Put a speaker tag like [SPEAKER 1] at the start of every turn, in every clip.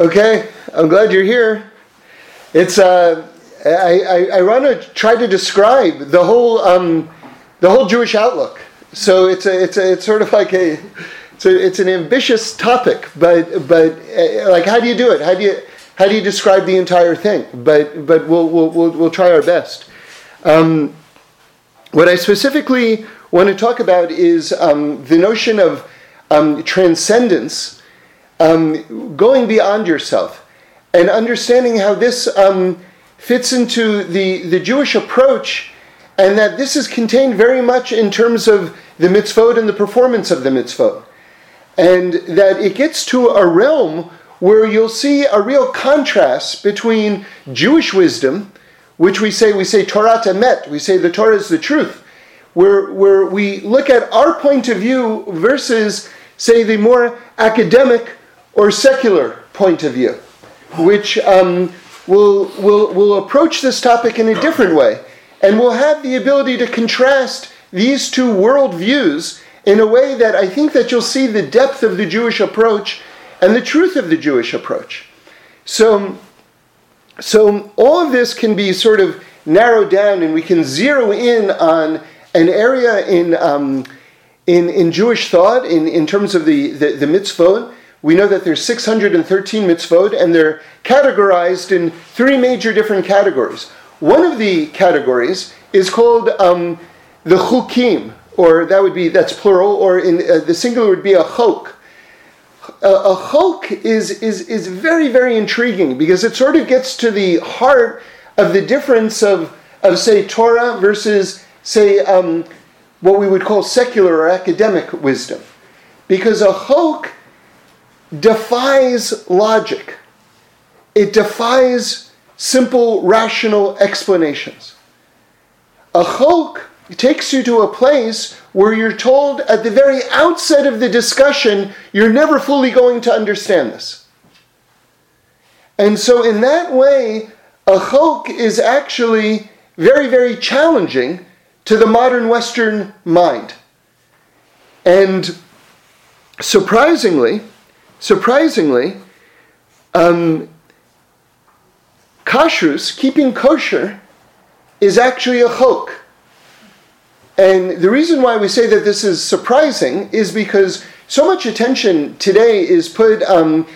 [SPEAKER 1] Okay, I'm glad you're here. It's uh, I, I, I want to try to describe the whole um, the whole Jewish outlook. So it's a, it's a, it's sort of like a it's a, it's an ambitious topic, but but uh, like how do you do it? How do you how do you describe the entire thing? But but we'll we'll we'll, we'll try our best. Um, what I specifically want to talk about is um, the notion of um, transcendence um, going beyond yourself and understanding how this um, fits into the, the Jewish approach and that this is contained very much in terms of the mitzvot and the performance of the mitzvot. And that it gets to a realm where you'll see a real contrast between Jewish wisdom, which we say, we say Torah Emet, we say the Torah is the truth, where, where we look at our point of view versus, say, the more academic or secular point of view, which um, will, will, will approach this topic in a different way and will have the ability to contrast these two worldviews in a way that I think that you'll see the depth of the Jewish approach and the truth of the Jewish approach. So, so all of this can be sort of narrowed down and we can zero in on an area in, um, in, in Jewish thought in, in terms of the, the, the mitzvot we know that there's 613 mitzvot, and they're categorized in three major different categories. One of the categories is called um, the chukim, or that would be that's plural, or in uh, the singular would be a chok. A, chok is, is, is very, very intriguing because it sort of gets to the heart of the difference of, of say, Torah versus, say, um, what we would call secular or academic wisdom. Because a chok defies logic. It defies simple rational explanations. A chok takes you to a place where you're told at the very outset of the discussion, you're never fully going to understand this. And so, in that way, a chok is actually very, very challenging to the modern Western mind. And surprisingly, surprisingly, um, kashrus, keeping kosher, is actually a chok. And the reason why we say that this is surprising is because so much attention today is put um,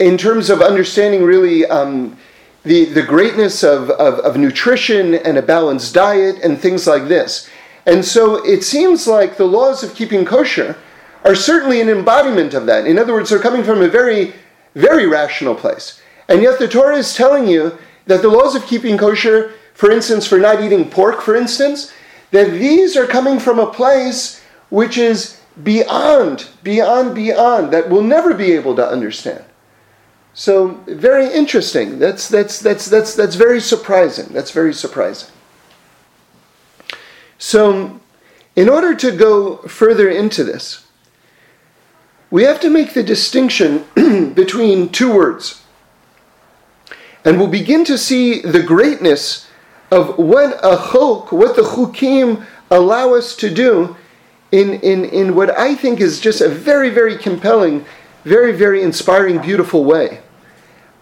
[SPEAKER 1] in terms of understanding really um, the, the greatness of, of, of nutrition and a balanced diet and things like this. And so it seems like the laws of keeping kosher are certainly an embodiment of that. In other words, they're coming from a very, very rational place. And yet the Torah is telling you that the laws of keeping kosher, for instance, for not eating pork, for instance, that these are coming from a place which is beyond, beyond, beyond, that we'll never be able to understand. So very interesting. That's that's that's that's that's very surprising. That's very surprising. So in order to go further into this, we have to make the distinction between two words. And we'll begin to see the greatness of what a chok, what the chukim allow us to do in, in, in what I think is just a very, very compelling, very, very inspiring, beautiful way.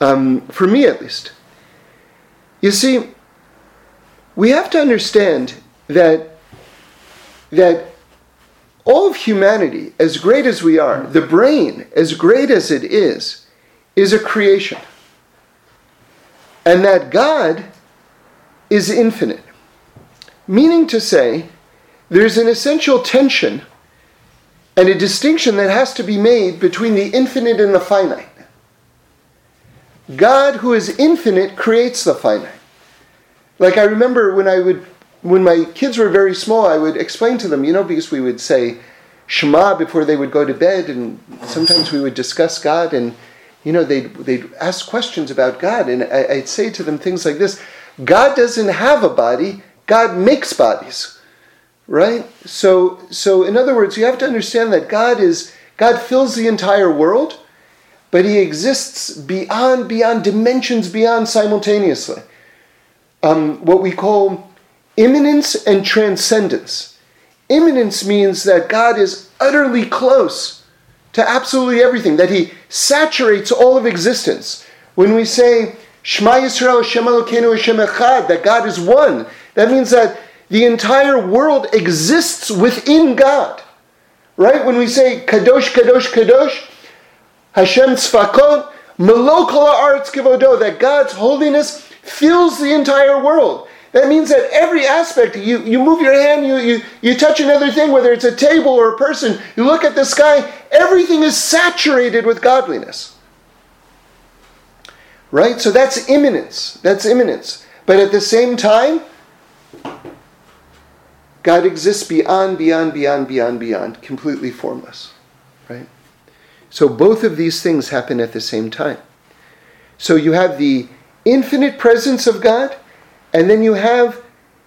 [SPEAKER 1] Um, for me at least. You see, we have to understand that, that all of humanity, as great as we are, the brain, as great as it is, is a creation. And that God is infinite. Meaning to say, there's an essential tension and a distinction that has to be made between the infinite and the finite. God, who is infinite, creates the finite. Like I remember when I would when my kids were very small, I would explain to them, you know, because we would say Shema before they would go to bed, and sometimes we would discuss God, and you know, they'd they'd ask questions about God, and I, I'd say to them things like this: God doesn't have a body; God makes bodies, right? So, so in other words, you have to understand that God is God fills the entire world, but He exists beyond beyond dimensions, beyond simultaneously. Um, what we call immanence and transcendence. Immanence means that God is utterly close to absolutely everything, that He saturates all of existence. When we say, Shema Yisrael, Hashem Elokeinu, Hashem Echad, that God is one, that means that the entire world exists within God. Right? When we say Kadosh, Kadosh, Kadosh, Hashem Tzvakot, Melo Chol Ha'aretz Kevodo, that God's holiness fills the entire world. That means that every aspect, you, you move your hand, you, you, you touch another thing, whether it's a table or a person, you look at the sky, everything is saturated with godliness. Right? So that's immanence. That's immanence. But at the same time, God exists beyond, beyond, beyond, beyond, beyond, completely formless. Right? So both of these things happen at the same time. So you have the infinite presence of God, and then you have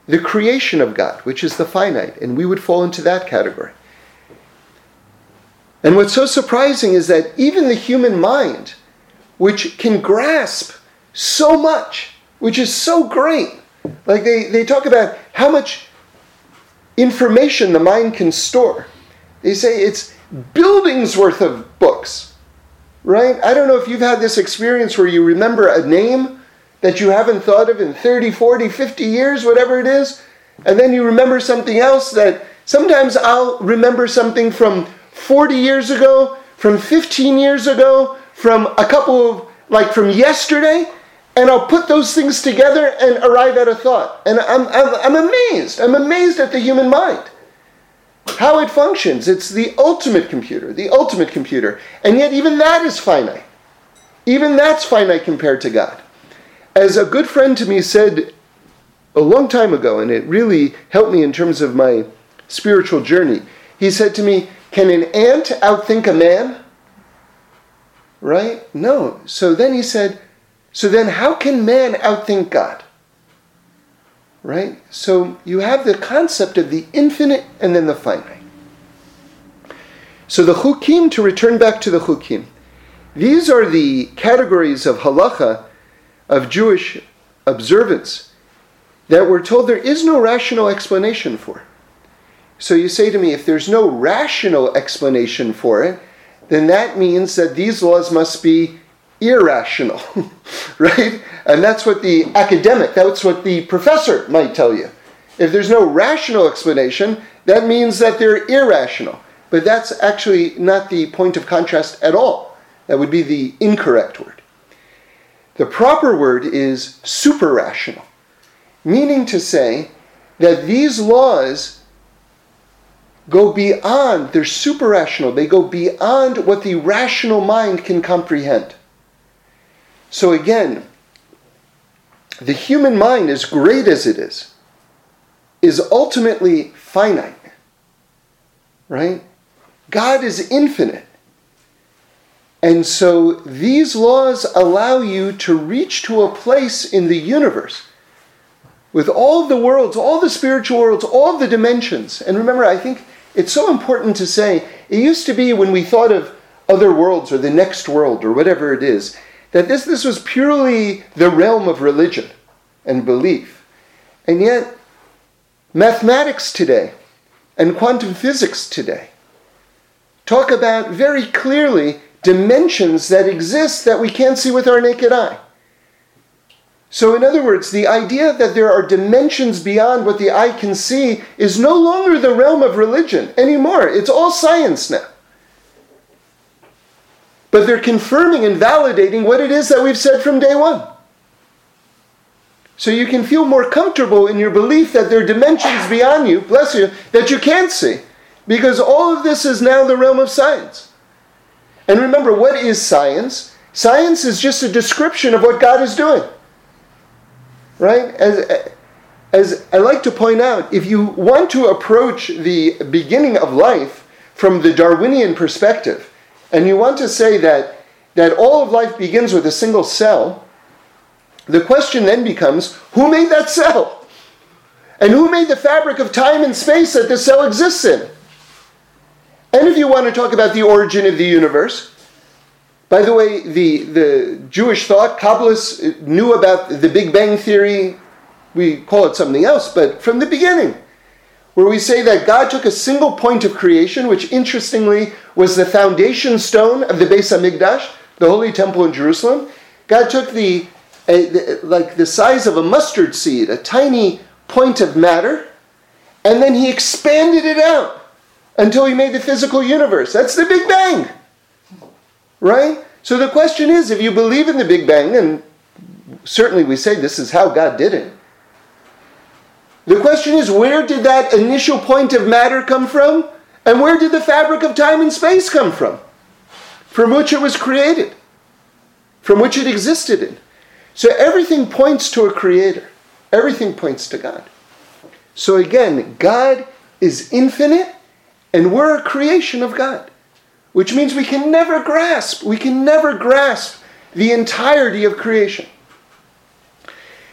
[SPEAKER 1] the creation of God, which is the finite, and we would fall into that category. And what's so surprising is that even the human mind, which can grasp so much, which is so great, like they, they talk about how much information the mind can store. They say it's buildings worth of books, right? I don't know if you've had this experience where you remember a name that you haven't thought of in 30, 40, 50 years, whatever it is, and then you remember something else that sometimes I'll remember something from 40 years ago, from 15 years ago, from a couple of, like from yesterday, and I'll put those things together and arrive at a thought. And I'm, I'm, I'm amazed. I'm amazed at the human mind. How it functions. It's the ultimate computer, the ultimate computer. And yet, even that is finite. Even that's finite compared to God. As a good friend to me said a long time ago, and it really helped me in terms of my spiritual journey, he said to me, Can an ant outthink a man? Right? No. So then he said, So then how can man outthink God? Right? So you have the concept of the infinite and then the finite. So the chukim, to return back to the chukim, these are the categories of halacha of Jewish observance that we're told there is no rational explanation for. So you say to me, if there's no rational explanation for it, then that means that these laws must be irrational, right? And that's what the academic, that's what the professor might tell you. If there's no rational explanation, that means that they're irrational. But that's actually not the point of contrast at all. That would be the incorrect word. The proper word is superrational, meaning to say that these laws go beyond, they're superrational, they go beyond what the rational mind can comprehend. So again, the human mind, as great as it is, is ultimately finite. Right? God is infinite. And so these laws allow you to reach to a place in the universe with all the worlds, all the spiritual worlds, all the dimensions. And remember, I think it's so important to say it used to be when we thought of other worlds or the next world or whatever it is, that this, this was purely the realm of religion and belief. And yet, mathematics today and quantum physics today talk about very clearly dimensions that exist that we can't see with our naked eye. So, in other words, the idea that there are dimensions beyond what the eye can see is no longer the realm of religion anymore. It's all science now. But they're confirming and validating what it is that we've said from day one. So you can feel more comfortable in your belief that there are dimensions beyond you, bless you, that you can't see. Because all of this is now the realm of science. And remember, what is science? Science is just a description of what God is doing. Right? As, as I like to point out, if you want to approach the beginning of life from the Darwinian perspective, and you want to say that, that all of life begins with a single cell, the question then becomes who made that cell? And who made the fabric of time and space that the cell exists in? And if you want to talk about the origin of the universe, by the way, the, the Jewish thought, Kabbalists uh, knew about the Big Bang Theory. We call it something else, but from the beginning. where we say that God took a single point of creation, which interestingly was the foundation stone of the Beis Hamikdash, the Holy Temple in Jerusalem. God took the, uh, the uh, like the size of a mustard seed, a tiny point of matter, and then he expanded it out until he made the physical universe. That's the Big Bang. Right? So the question is if you believe in the Big Bang, and certainly we say this is how God did it, the question is where did that initial point of matter come from? And where did the fabric of time and space come from? From which it was created, from which it existed in. So everything points to a creator, everything points to God. So again, God is infinite and we're a creation of God, which means we can never grasp, we can never grasp the entirety of creation.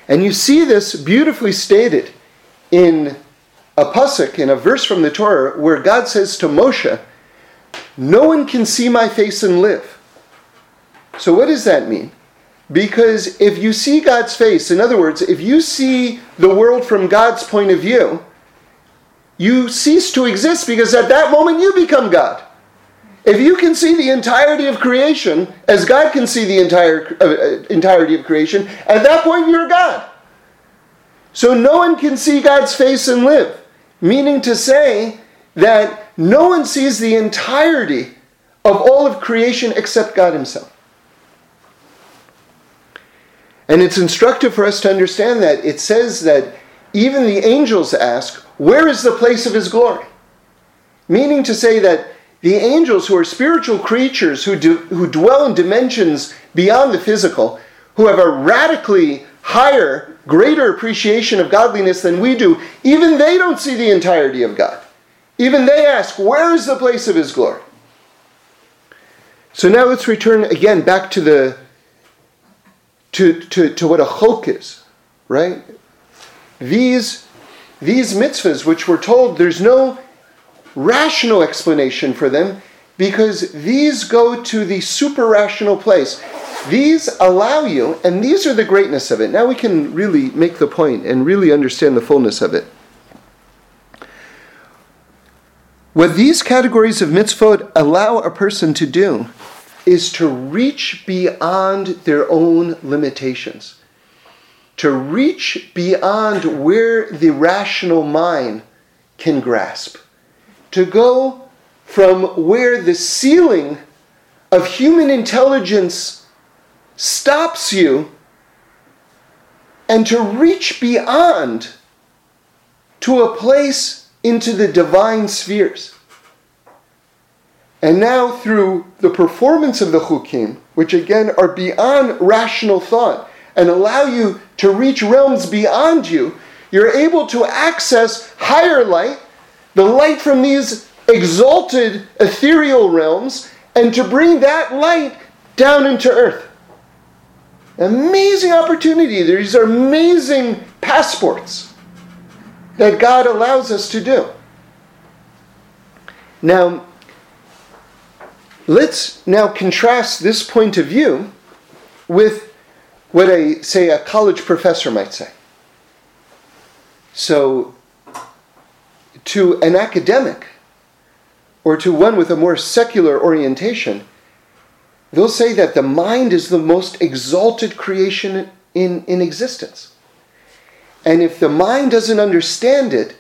[SPEAKER 1] And you see this beautifully stated in a pasuk, in a verse from the Torah, where God says to Moshe, No one can see my face and live. So, what does that mean? Because if you see God's face, in other words, if you see the world from God's point of view, you cease to exist because at that moment you become God. If you can see the entirety of creation as God can see the entire uh, uh entirety of creation, at that point you're God. So no one can see God's face and live, meaning to say that no one sees the entirety of all of creation except God Himself. And it's instructive for us to understand that. It says that even the angels ask, Where is the place of His glory? Meaning to say that the angels, who are spiritual creatures who, do, who dwell in dimensions beyond the physical, who have a radically higher, greater appreciation of godliness than we do, even they don't see the entirety of God. Even they ask, Where is the place of His glory? So now let's return again back to the to, to, to what a chok is, right? These, these mitzvahs, which we're told there's no rational explanation for them, because these go to the super rational place. These allow you, and these are the greatness of it. Now we can really make the point and really understand the fullness of it. What these categories of mitzvot allow a person to do is to reach beyond their own limitations, to reach beyond where the rational mind can grasp, to go from where the ceiling of human intelligence stops you and to reach beyond to a place into the divine spheres. And now, through the performance of the chukim, which again are beyond rational thought and allow you to reach realms beyond you, you're able to access higher light, the light from these exalted ethereal realms, and to bring that light down into earth. Amazing opportunity. These are amazing passports that God allows us to do. Now, Let's now contrast this point of view with what a say a college professor might say. So to an academic or to one with a more secular orientation, they'll say that the mind is the most exalted creation in, in existence. And if the mind doesn't understand it,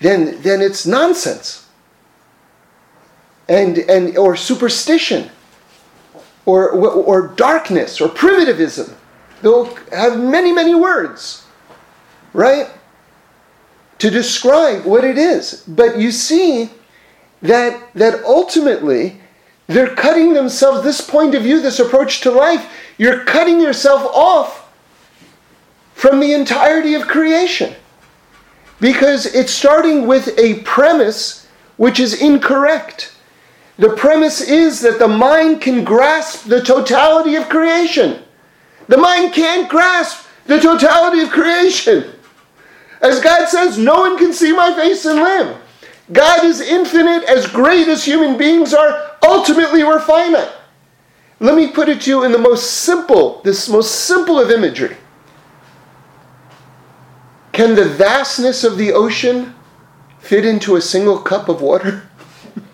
[SPEAKER 1] then, then it's nonsense and, and or superstition or, or darkness or primitivism. They'll have many, many words, right? To describe what it is. But you see that, that ultimately they're cutting themselves, this point of view, this approach to life, you're cutting yourself off from the entirety of creation. Because it's starting with a premise which is incorrect. The premise is that the mind can grasp the totality of creation. The mind can't grasp the totality of creation. As God says, no one can see my face and live. God is infinite, as great as human beings are. Ultimately, we're finite. Let me put it to you in the most simple, this most simple of imagery. Can the vastness of the ocean fit into a single cup of water?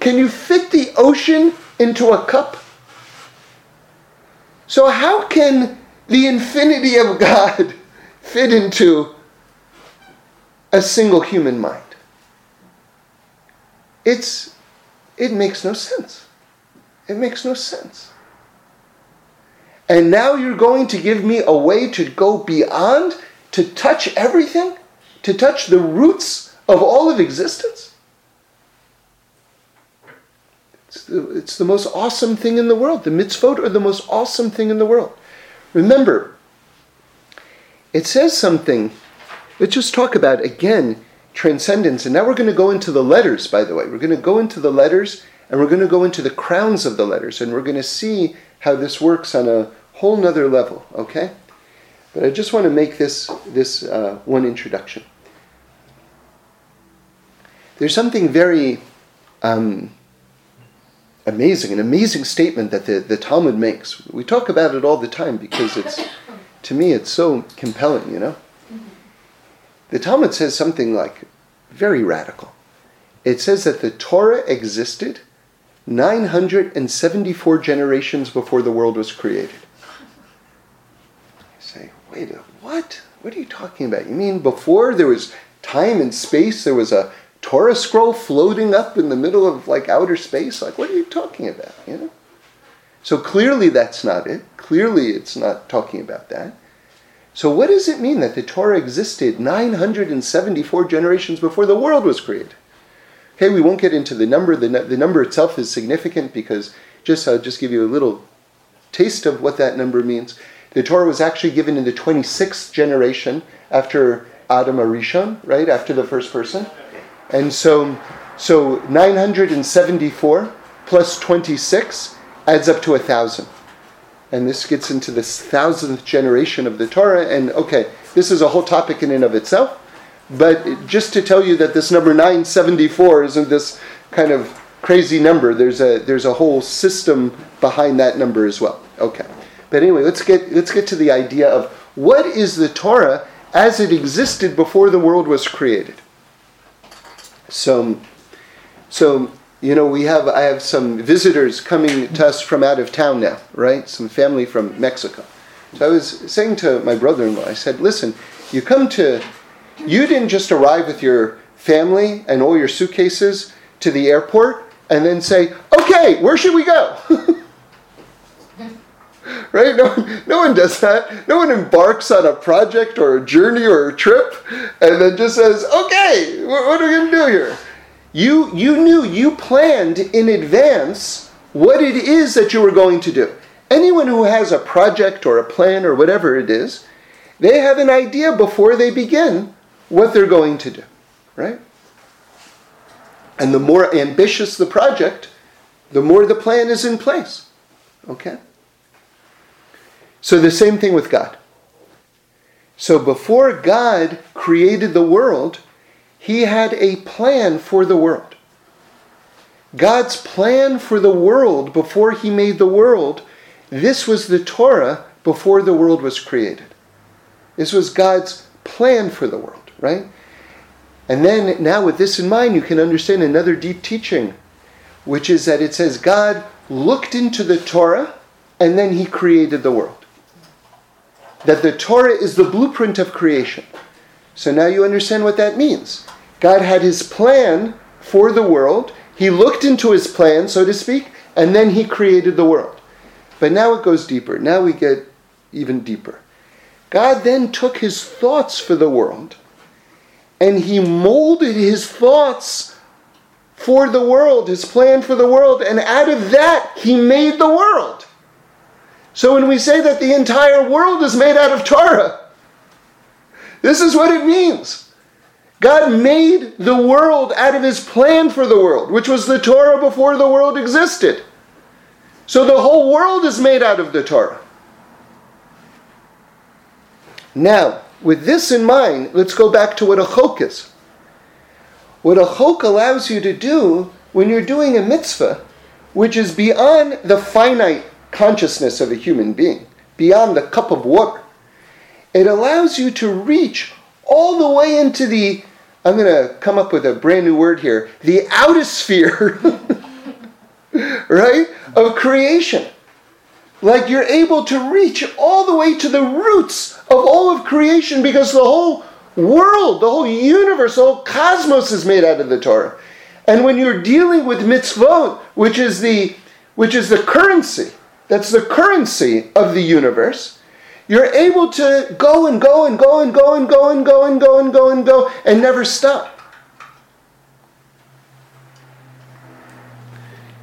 [SPEAKER 1] Can you fit the ocean into a cup? So, how can the infinity of God fit into a single human mind? It's, it makes no sense. It makes no sense. And now you're going to give me a way to go beyond, to touch everything, to touch the roots of all of existence? It's the, it's the most awesome thing in the world. The mitzvot are the most awesome thing in the world. Remember, it says something. Let's just talk about again transcendence. And now we're going to go into the letters, by the way. We're going to go into the letters and we're going to go into the crowns of the letters and we're going to see how this works on a whole nother level, okay? But I just want to make this, this uh, one introduction. There's something very um, amazing, an amazing statement that the, the Talmud makes. We talk about it all the time because it's, to me, it's so compelling, you know? The Talmud says something like very radical. It says that the Torah existed 974 generations before the world was created. You say, wait, what? What are you talking about? You mean before there was time and space, there was a Torah scroll floating up in the middle of like outer space? Like, what are you talking about? You know? So clearly that's not it. Clearly it's not talking about that. So what does it mean that the Torah existed 974 generations before the world was created? Okay, we won't get into the number. The, the number itself is significant because just I'll just give you a little taste of what that number means. The Torah was actually given in the 26th generation after Adam HaRishon, right, after the first person. And so, so 974 plus 26 adds up to a thousand. And this gets into this thousandth generation of the Torah. And okay, this is a whole topic in and of itself. But just to tell you that this number 974 isn't this kind of crazy number. There's a there's a whole system behind that number as well. Okay. But anyway, let's get let's get to the idea of what is the Torah as it existed before the world was created. So so you know, we have I have some visitors coming to us from out of town now, right? Some family from Mexico. So I was saying to my brother-in-law, I said, "Listen, you come to you didn't just arrive with your family and all your suitcases to the airport and then say, okay, where should we go? right? No, no one does that. No one embarks on a project or a journey or a trip and then just says, okay, what are we going to do here? You, you knew, you planned in advance what it is that you were going to do. Anyone who has a project or a plan or whatever it is, they have an idea before they begin what they're going to do, right? And the more ambitious the project, the more the plan is in place. Okay? So the same thing with God. So before God created the world, he had a plan for the world. God's plan for the world before he made the world, this was the Torah before the world was created. This was God's plan for the world right? And then, now with this in mind, you can understand another deep teaching, which is that it says God looked into the Torah and then he created the world. That the Torah is the blueprint of creation. So now you understand what that means. God had his plan for the world, he looked into his plan, so to speak, and then he created the world. But now it goes deeper. Now we get even deeper. God then took his thoughts for the world and he molded his thoughts for the world, his plan for the world, and out of that, he made the world. So when we say that the entire world is made out of Torah, this is what it means. God made the world out of his plan for the world, which was the Torah before the world existed. So the whole world is made out of the Torah. Now, with this in mind, let's go back to what a chok is. What a chok allows you to do when you're doing a mitzvah, which is beyond the finite consciousness of a human being, beyond the cup of water, it allows you to reach all the way into the, I'm going to come up with a brand new word here, the outosphere, right, of creation. Like you're able to reach all the way to the roots of all of creation because the whole world, the whole universe, the whole cosmos is made out of the Torah. And when you're dealing with mitzvot, which is the which is the currency, that's the currency of the universe, you're able to go and go and go and go and go and go and go and go and go and never stop.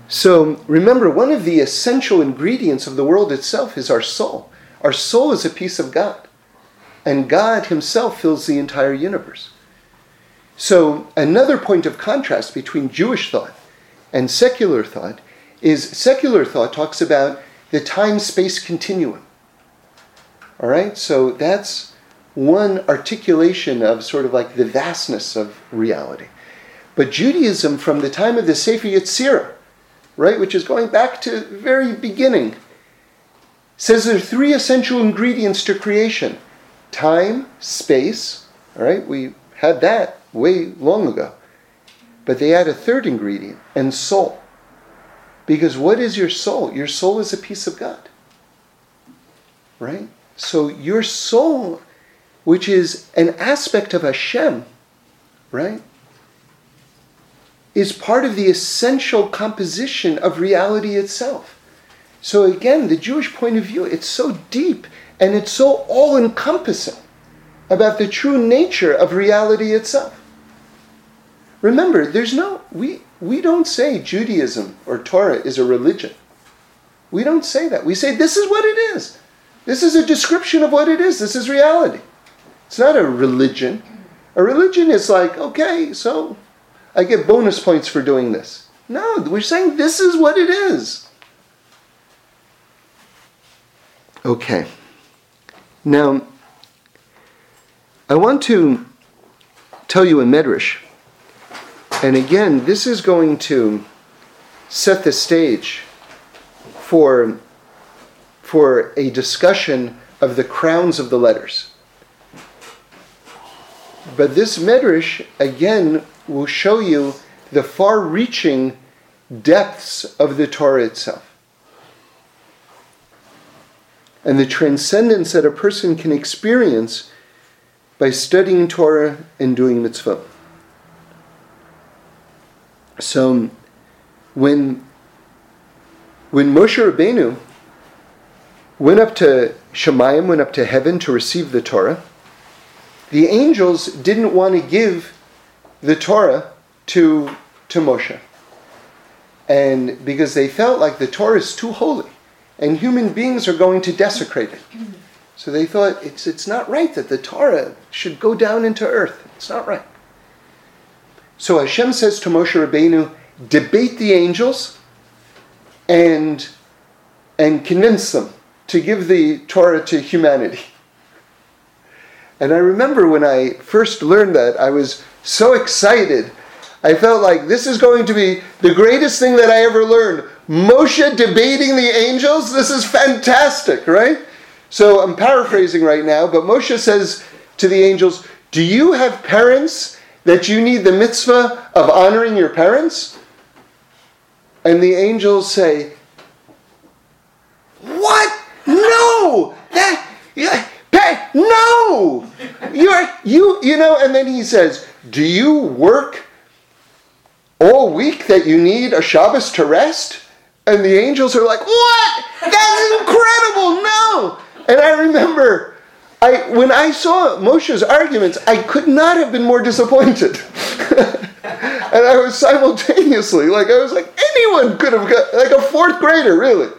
[SPEAKER 1] So remember, one of the essential ingredients of the world itself is our soul. Our soul is a piece of God, and God Himself fills the entire universe. So, another point of contrast between Jewish thought and secular thought is secular thought talks about the time space continuum. All right, so that's one articulation of sort of like the vastness of reality. But Judaism, from the time of the Sefer Yetzirah, right, which is going back to very beginning, says there are three essential ingredients to creation time, space, all right, we had that way long ago. But they add a third ingredient, and soul. Because what is your soul? Your soul is a piece of God. Right? So your soul, which is an aspect of Hashem, right, is part of the essential composition of reality itself. So again, the Jewish point of view, it's so deep and it's so all encompassing about the true nature of reality itself. Remember, there's no, we, we don't say Judaism or Torah is a religion. We don't say that. We say this is what it is. This is a description of what it is. This is reality. It's not a religion. A religion is like, okay, so I get bonus points for doing this. No, we're saying this is what it is. Okay. Now, I want to tell you a medrash and again, this is going to set the stage for, for a discussion of the crowns of the letters. But this medrash, again, will show you the far reaching depths of the Torah itself. And the transcendence that a person can experience by studying Torah and doing mitzvah. So when when Moshe Rabbeinu went up to Shamayim, went up to heaven to receive the Torah, the angels didn't want to give the Torah to, to Moshe. And because they felt like the Torah is too holy and human beings are going to desecrate it. So they thought it's, it's not right that the Torah should go down into earth. It's not right. So Hashem says to Moshe Rabbeinu, debate the angels and, and convince them to give the Torah to humanity. And I remember when I first learned that, I was so excited. I felt like this is going to be the greatest thing that I ever learned. Moshe debating the angels? This is fantastic, right? So I'm paraphrasing right now, but Moshe says to the angels, Do you have parents that you need the mitzvah of honoring your parents? And the angels say, What? No! That yeah, no! You're you you know, and then he says, Do you work all week that you need a Shabbos to rest? And the angels are like, What? That's incredible! No! And I remember I, when I saw Moshe's arguments, I could not have been more disappointed. and I was simultaneously like, I was like, anyone could have got, like a fourth grader, really,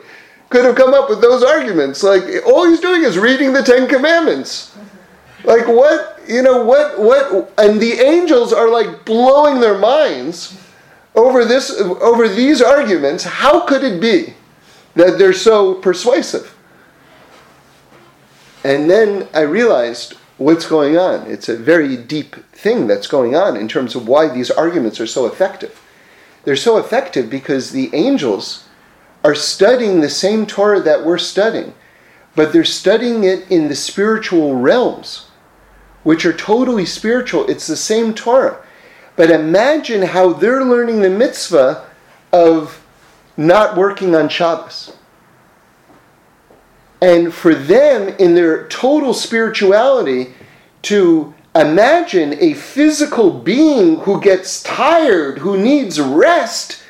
[SPEAKER 1] could have come up with those arguments. Like, all he's doing is reading the Ten Commandments. Like, what, you know, what, what, and the angels are like blowing their minds over this, over these arguments. How could it be that they're so persuasive? And then I realized what's going on. It's a very deep thing that's going on in terms of why these arguments are so effective. They're so effective because the angels are studying the same Torah that we're studying, but they're studying it in the spiritual realms, which are totally spiritual. It's the same Torah. But imagine how they're learning the mitzvah of not working on Shabbos. And for them, in their total spirituality, to imagine a physical being who gets tired, who needs rest,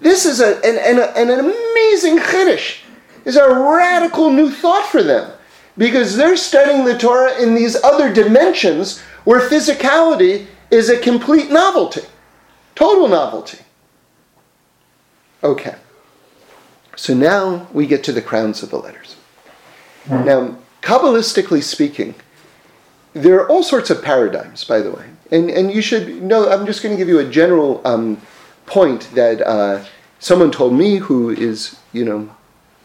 [SPEAKER 1] this is a, an, an, an amazing chiddush. Is a radical new thought for them because they're studying the Torah in these other dimensions where physicality is a complete novelty, total novelty. Okay. So now we get to the crowns of the letters. Now, Kabbalistically speaking, there are all sorts of paradigms, by the way. And, and you should know, I'm just going to give you a general um, point that uh, someone told me who is, you know,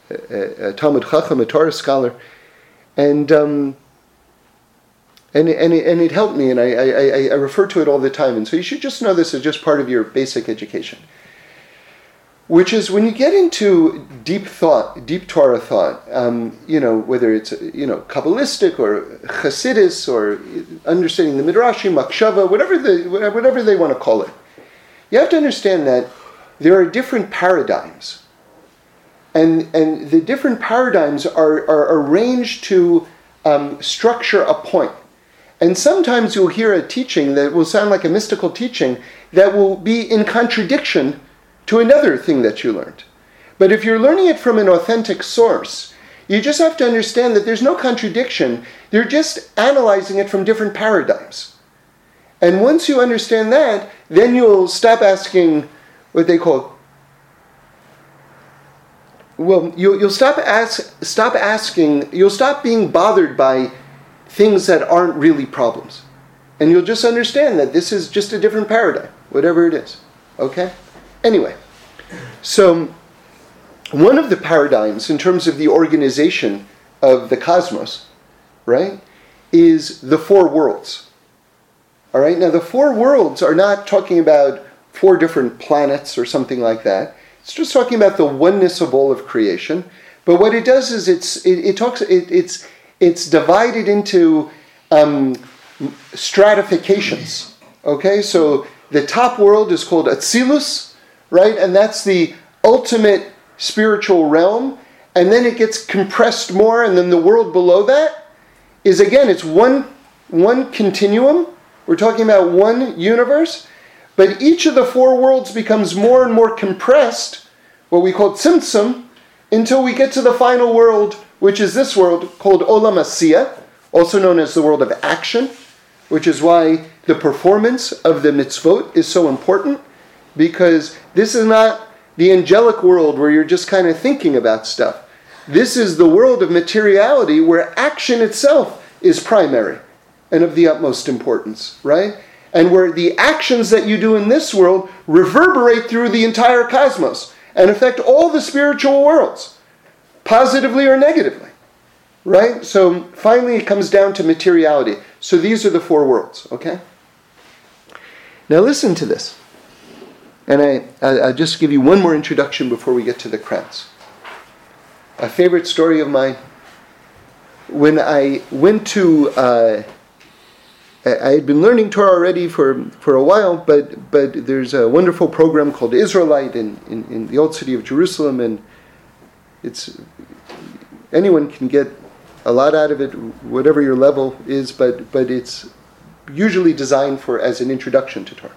[SPEAKER 1] a, a Talmud Chacham, a Torah scholar, and um, and and it, and it helped me, and I, I, I refer to it all the time. And so you should just know this as just part of your basic education which is when you get into deep thought, deep Torah thought, um, you know, whether it's, you know, Kabbalistic or Hasidus or understanding the Midrashim, Machshava, whatever, the, whatever they want to call it, you have to understand that there are different paradigms. And, and the different paradigms are, are arranged to um, structure a point. And sometimes you'll hear a teaching that will sound like a mystical teaching that will be in contradiction to another thing that you learned. But if you're learning it from an authentic source, you just have to understand that there's no contradiction. They're just analyzing it from different paradigms. And once you understand that, then you'll stop asking what they call well, you'll, you'll stop, ask, stop asking, you'll stop being bothered by things that aren't really problems. And you'll just understand that this is just a different paradigm, whatever it is. Okay? Anyway, so one of the paradigms in terms of the organization of the cosmos, right, is the four worlds. All right, now the four worlds are not talking about four different planets or something like that. It's just talking about the oneness of all of creation. But what it does is it's it, it talks it, it's it's divided into um, stratifications. Okay, so the top world is called Atzilus, right? And that's the ultimate spiritual realm. And then it gets compressed more, and then the world below that is again, it's one, one continuum. We're talking about one universe. But each of the four worlds becomes more and more compressed, what we call tzimtzum, until we get to the final world, which is this world called Olam Asiyah, also known as the world of action, which is why the performance of the mitzvot is so important because this is not the angelic world where you're just kind of thinking about stuff. This is the world of materiality where action itself is primary and of the utmost importance, right? And where the actions that you do in this world reverberate through the entire cosmos and affect all the spiritual worlds, positively or negatively, right? So finally, it comes down to materiality. So these are the four worlds, okay? Now listen to this. And I, I, will just give you one more introduction before we get to the crowns. A favorite story of mine. When I went to, uh, I had been learning Torah already for, for a while, but, but there's a wonderful program called Isralight in, in, in the old city of Jerusalem, and it's anyone can get a lot out of it, whatever your level is, but, but it's usually designed for as an introduction to Torah.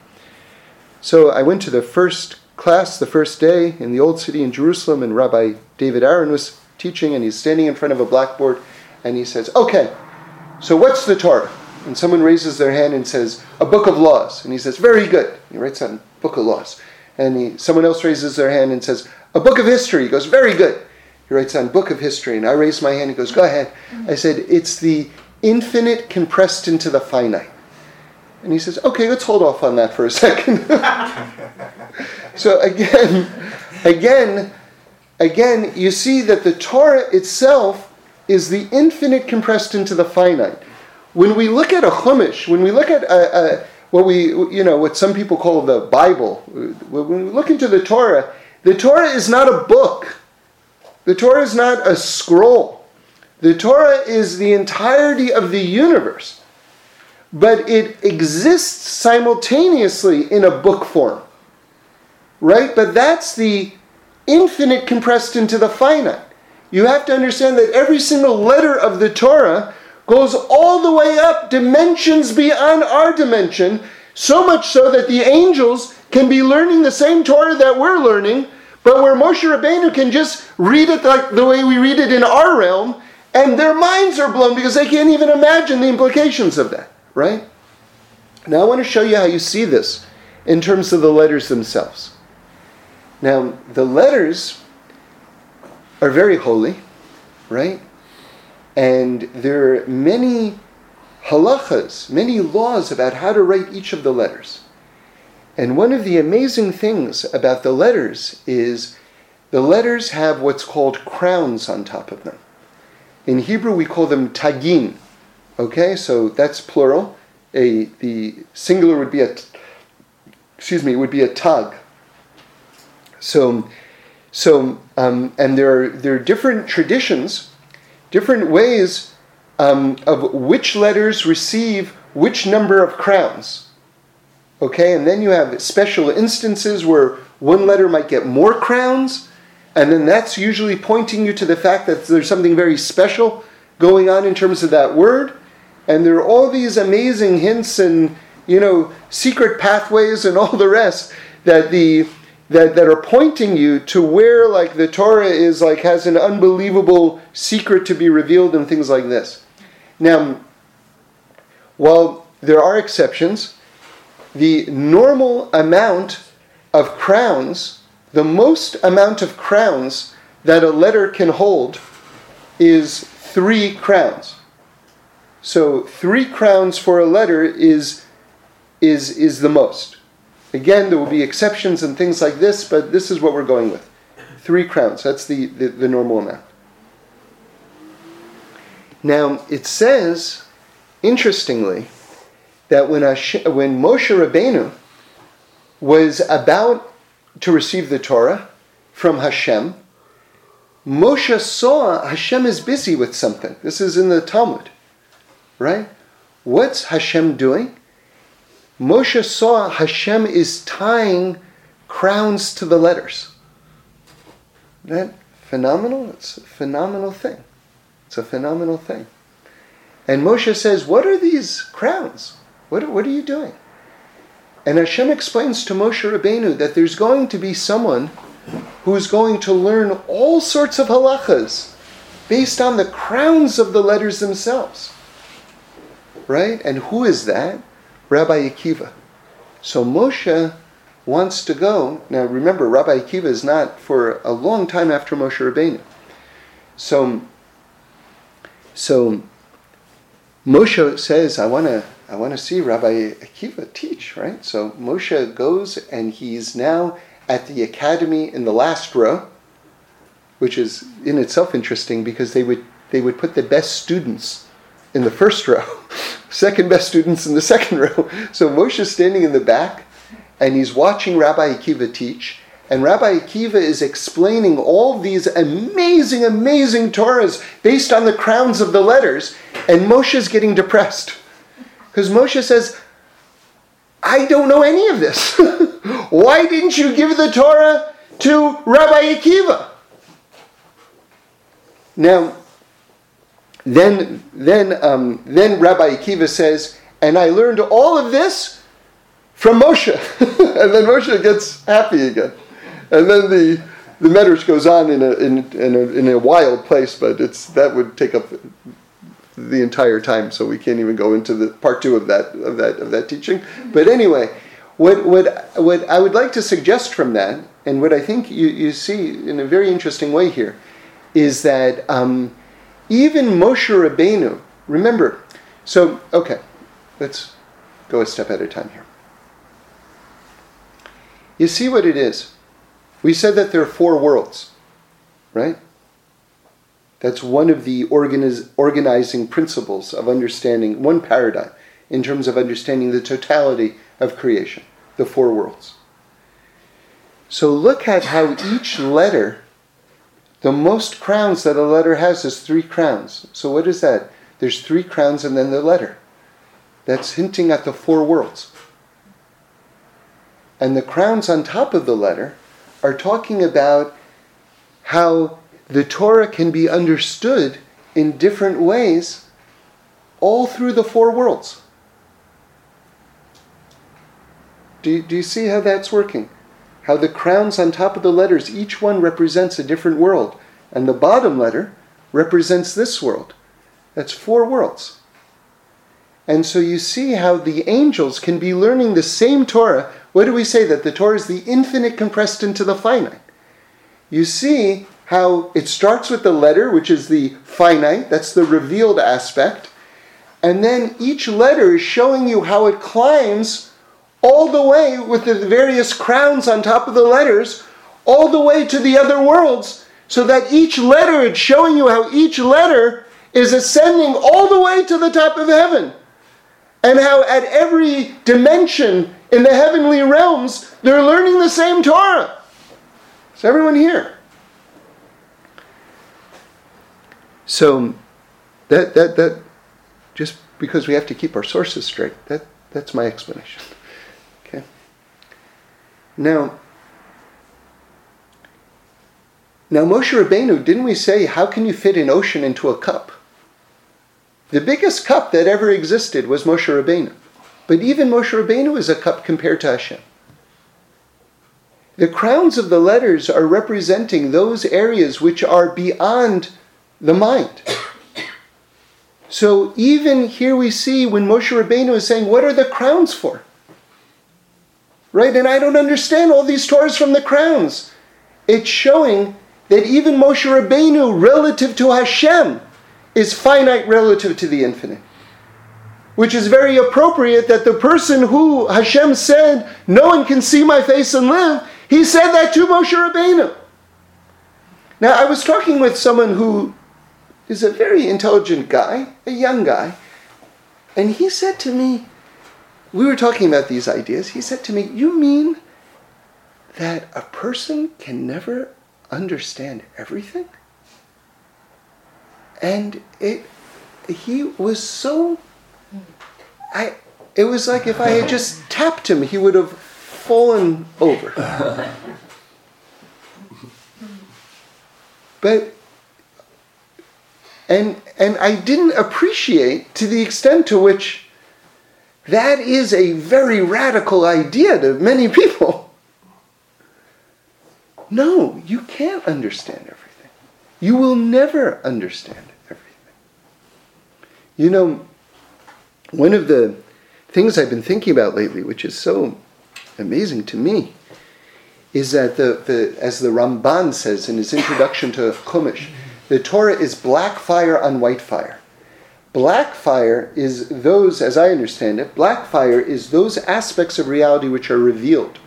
[SPEAKER 1] So I went to the first class the first day in the old city in Jerusalem, and Rabbi David Aaron was teaching, and he's standing in front of a blackboard, and he says, Okay, so what's the Torah? And someone raises their hand and says, A book of laws. And he says, Very good. He writes on book of laws. And he, someone else raises their hand and says, A book of history. He goes, Very good. He writes on book of history. And I raise my hand. He goes, Go ahead. I said, It's the infinite compressed into the finite. And he says, okay, let's hold off on that for a second. so again, again, again, you see that the Torah itself is the infinite compressed into the finite. When we look at a chumash, when we look at a, a, what we, you know, what some people call the Bible, when we look into the Torah, the Torah is not a book. The Torah is not a scroll. The Torah is the entirety of the universe. But it exists simultaneously in a book form. Right? But that's the infinite compressed into the finite. You have to understand that every single letter of the Torah goes all the way up, dimensions beyond our dimension, so much so that the angels can be learning the same Torah that we're learning, but where Moshe Rabbeinu can just read it like the way we read it in our realm, and their minds are blown because they can't even imagine the implications of that, right? Now I want to show you how you see this in terms of the letters themselves. Now, the letters are very holy, right? And there are many halachas, many laws about how to write each of the letters. And one of the amazing things about the letters is the letters have what's called crowns on top of them. In Hebrew, we call them tagin. Okay, so that's plural. A the singular would be a excuse me would be a tag. So, so um, and there are there are different traditions, different ways um, of which letters receive which number of crowns. Okay, and then you have special instances where one letter might get more crowns, and then that's usually pointing you to the fact that there's something very special going on in terms of that word. And there are all these amazing hints and you know secret pathways and all the rest that the that, that are pointing you to where like the Torah is like has an unbelievable secret to be revealed and things like this. Now, while there are exceptions, the normal amount of crowns, the most amount of crowns that a letter can hold is three crowns. So three crowns for a letter is is is the most. Again, there will be exceptions and things like this, but this is what we're going with. Three crowns. That's the, the, the normal amount. Now, it says, interestingly, that when, when Moshe Rabbeinu was about to receive the Torah from Hashem, Moshe saw Hashem is busy with something. This is in the Talmud, right? What's Hashem doing? Moshe saw Hashem is tying crowns to the letters. That phenomenal? It's a phenomenal thing. It's a phenomenal thing. And Moshe says, What are these crowns? What, what are you doing? And Hashem explains to Moshe Rabbeinu that there's going to be someone who's going to learn all sorts of halachas based on the crowns of the letters themselves. Right? And who is that? Rabbi Akiva. So Moshe wants to go. Now remember, Rabbi Akiva is not for a long time after Moshe Rabbeinu. So, so Moshe says, I want to I want to see Rabbi Akiva teach, right? So Moshe goes and he's now at the academy in the last row, which is in itself interesting because they would they would put the best students in the first row, second best students in the second row. So Moshe's standing in the back and he's watching Rabbi Akiva teach. And Rabbi Akiva is explaining all these amazing, amazing Torahs based on the crowns of the letters. And Moshe's getting depressed. Because Moshe says, I don't know any of this. Why didn't you give the Torah to Rabbi Akiva? Now, then, then, um, then Rabbi Akiva says, and I learned all of this from Moshe. and then Moshe gets happy again. And then the, the Medrash goes on in a, in, in, a, in a wild place, but it's, that would take up the entire time, so we can't even go into the part two of that, of that, of that teaching. But anyway, what, what, what I would like to suggest from that, and what I think you, you see in a very interesting way here, is that um, even Moshe Rabbeinu, remember, so, okay, let's go a step at a time here. You see what it is. We said that there are four worlds, right? That's one of the organiz- organizing principles of understanding, one paradigm in terms of understanding the totality of creation, the four worlds. So look at how each letter the most crowns that a letter has is three crowns. So what is that? There's three crowns and then the letter. that's hinting at the four worlds. And the crowns on top of the letter are talking about how the Torah can be understood in different ways all through the four worlds. Do do you see how that's working? How the crowns on top of the letters, each one represents a different world, and the bottom letter represents this world. That's four worlds. And so you see how the angels can be learning the same Torah. What do we say? That the Torah is the infinite compressed into the finite. You see how it starts with the letter, which is the finite, that's the revealed aspect. And then each letter is showing you how it climbs all the way with the various crowns on top of the letters, all the way to the other worlds, so that each letter is showing you how each letter is ascending all the way to the top of heaven and how at every dimension in the heavenly realms they're learning the same Torah. Is everyone here? So that that that just because we have to keep our sources straight, that that's my explanation. Now now Moshe Rabbeinu, didn't we say how can you fit an ocean into a cup? The biggest cup that ever existed was Moshe Rabbeinu. But even Moshe Rabbeinu is a cup compared to Hashem. The crowns of the letters are representing those areas which are beyond the mind. So even here we see when Moshe Rabbeinu is saying, What are the crowns for? Right? And I don't understand all these Torahs from the crowns. It's showing that even Moshe Rabbeinu, relative to Hashem, is finite relative to the infinite. Which is very appropriate that the person who Hashem said, No one can see my face and live, he said that to Moshe Rabbeinu. Now, I was talking with someone who is a very intelligent guy, a young guy, and he said to me, we were talking about these ideas. He said to me, You mean that a person can never understand everything? and it he was so I it was like if I had just tapped him, he would have fallen over. but and and I didn't appreciate to the extent to which that is a very radical idea to many people. No, you can't understand everything. You will never understand everything. you know, one of the things I've been thinking about lately, which is so amazing to me, is that the, the as the Ramban says in his introduction to Chumash, the Torah is black fire on white fire. Black fire is those, as I understand it, black fire is those aspects of reality which are revealed.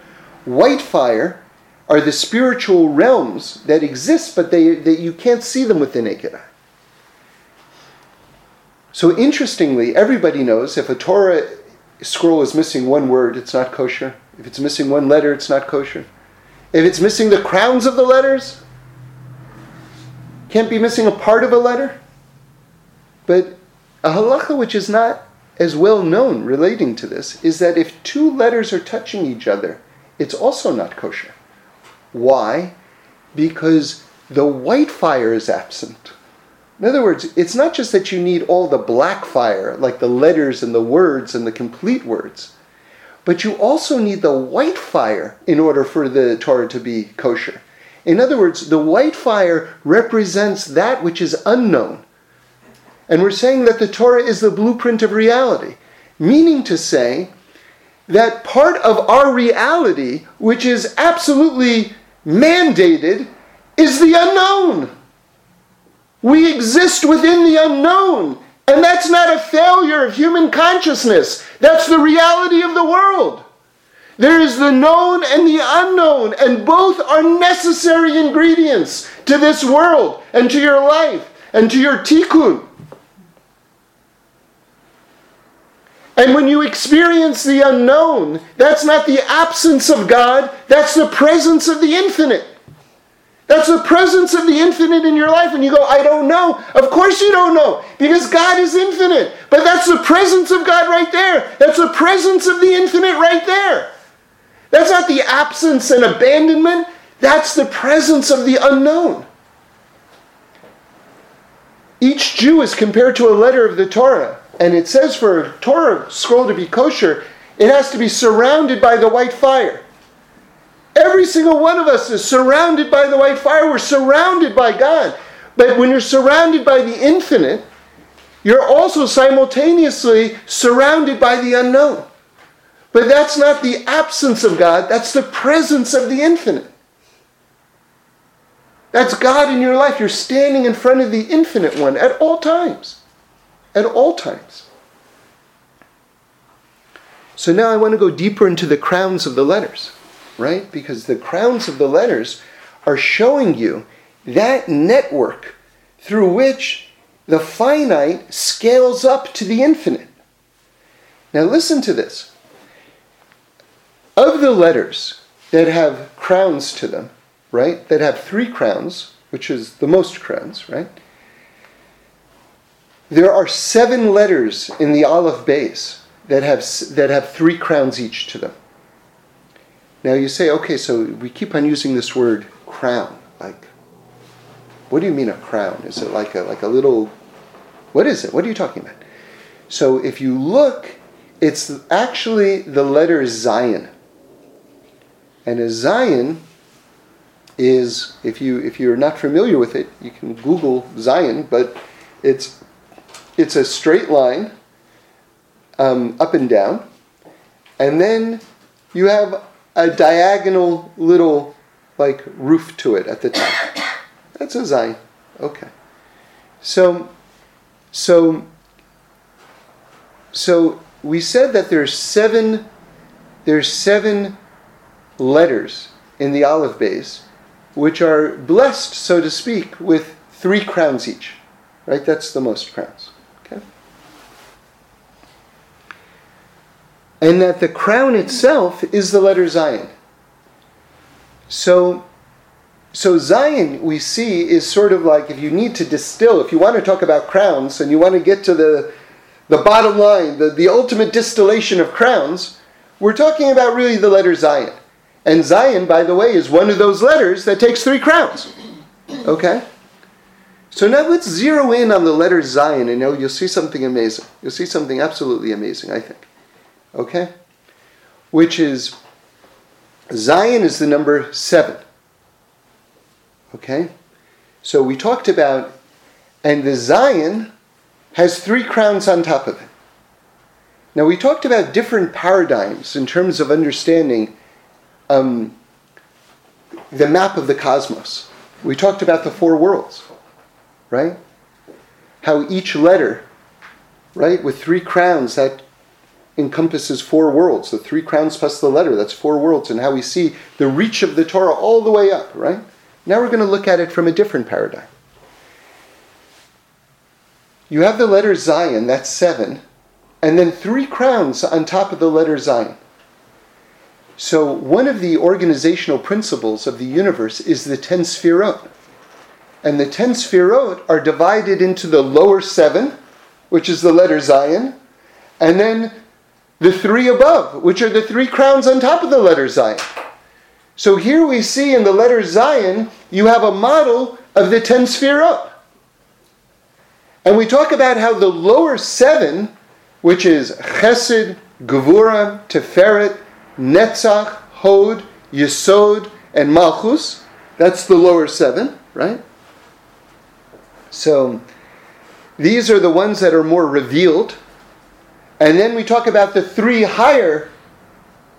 [SPEAKER 1] White fire are the spiritual realms that exist, but they, that you can't see them with the naked eye. So interestingly, everybody knows if a Torah scroll is missing one word, it's not kosher. If it's missing one letter, it's not kosher. If it's missing the crowns of the letters, can't be missing a part of a letter. But a halacha which is not as well known relating to this is that if two letters are touching each other, it's also not kosher. Why? Because the white fire is absent. In other words, it's not just that you need all the black fire, like the letters and the words and the complete words, but you also need the white fire in order for the Torah to be kosher. In other words, the white fire represents that which is unknown. And we're saying that the Torah is the blueprint of reality, meaning to say that part of our reality, which is absolutely mandated, is the unknown. We exist within the unknown. And that's not a failure of human consciousness. That's the reality of the world. There is the known and the unknown, and both are necessary ingredients to this world and to your life and to your tikkun. And when you experience the unknown, that's not the absence of God, that's the presence of the infinite. That's the presence of the infinite in your life. And you go, I don't know. Of course you don't know, because God is infinite. But that's the presence of God right there. That's the presence of the infinite right there. That's not the absence and abandonment, that's the presence of the unknown. Each Jew is compared to a letter of the Torah. And it says for a Torah scroll to be kosher, it has to be surrounded by the white fire. Every single one of us is surrounded by the white fire. We're surrounded by God. But when you're surrounded by the infinite, you're also simultaneously surrounded by the unknown. But that's not the absence of God, that's the presence of the infinite. That's God in your life. You're standing in front of the infinite one at all times. At all times. So now I want to go deeper into the crowns of the letters right? Because the crowns of the letters are showing you that network through which the finite scales up to the infinite. Now, listen to this. Of the letters that have crowns to them, right, that have three crowns, which is the most crowns, right? There are seven letters in the Aleph Beis that have, that have three crowns each to them. Now you say, okay, so we keep on using this word crown. Like, what do you mean a crown? Is it like a like a little? What is it? What are you talking about? So if you look, it's actually the letter Zayin. And a Zayin is, if you if you're not familiar with it, you can Google Zayin, but it's it's a straight line um, up and down, and then you have a diagonal little like roof to it at the top. That's a zayin. Okay. So, so, so we said that there's seven, there's seven letters in the Aleph Beis, which are blessed, so to speak, with three crowns each. Right? That's the most crowns. And that the crown itself is the letter Zayin. So, so Zayin we see is sort of like if you need to distill, if you want to talk about crowns and you want to get to the the bottom line, the, the ultimate distillation of crowns, we're talking about really the letter Zayin. And Zayin, by the way, is one of those letters that takes three crowns. Okay? So now let's zero in on the letter Zayin and you'll, you'll see something amazing. You'll see something absolutely amazing, I think okay? Which is, Zayin is the number seven, okay? So we talked about, and the Zayin has three crowns on top of it. Now we talked about different paradigms in terms of understanding um, the map of the cosmos. We talked about the four worlds, right? How each letter, right, with three crowns, that encompasses four worlds. The three crowns plus the letter, that's four worlds, and how we see the reach of the Torah all the way up, right? Now we're going to look at it from a different paradigm. You have the letter Zayin, that's seven, and then three crowns on top of the letter Zayin. So, one of the organizational principles of the universe is the ten sfirot. And the ten sfirot are divided into the lower seven, which is the letter Zayin, and then the three above, which are the three crowns on top of the letter Zayin. So here we see in the letter Zayin, you have a model of the ten sfirot. And we talk about how the lower seven, which is Chesed, Gevura, Tiferet, Netzach, Hod, Yesod, and Malchus, that's the lower seven, right? So these are the ones that are more revealed and then we talk about the three higher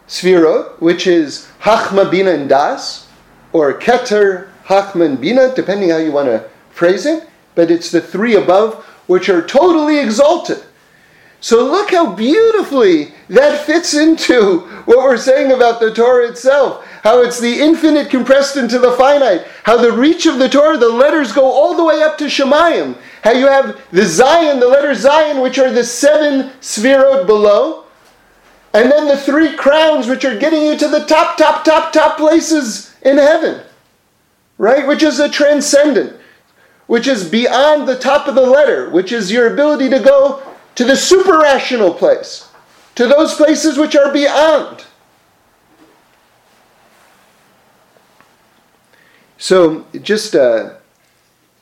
[SPEAKER 1] sfirot, which is Hachma, Bina, and Das, or Keter, Hachma, and Bina, depending how you want to phrase it. But it's the three above, which are totally exalted. So look how beautifully that fits into what we're saying about the Torah itself. How it's the infinite compressed into the finite. How the reach of the Torah, the letters go all the way up to Shamayim. How you have the Zayin, the letter Zayin, which are the seven sfirot below. And then the three crowns, which are getting you to the top, top, top, top places in heaven. right? Which is a transcendent, which is beyond the top of the letter, which is your ability to go to the super rational place, to those places which are beyond. So, just a,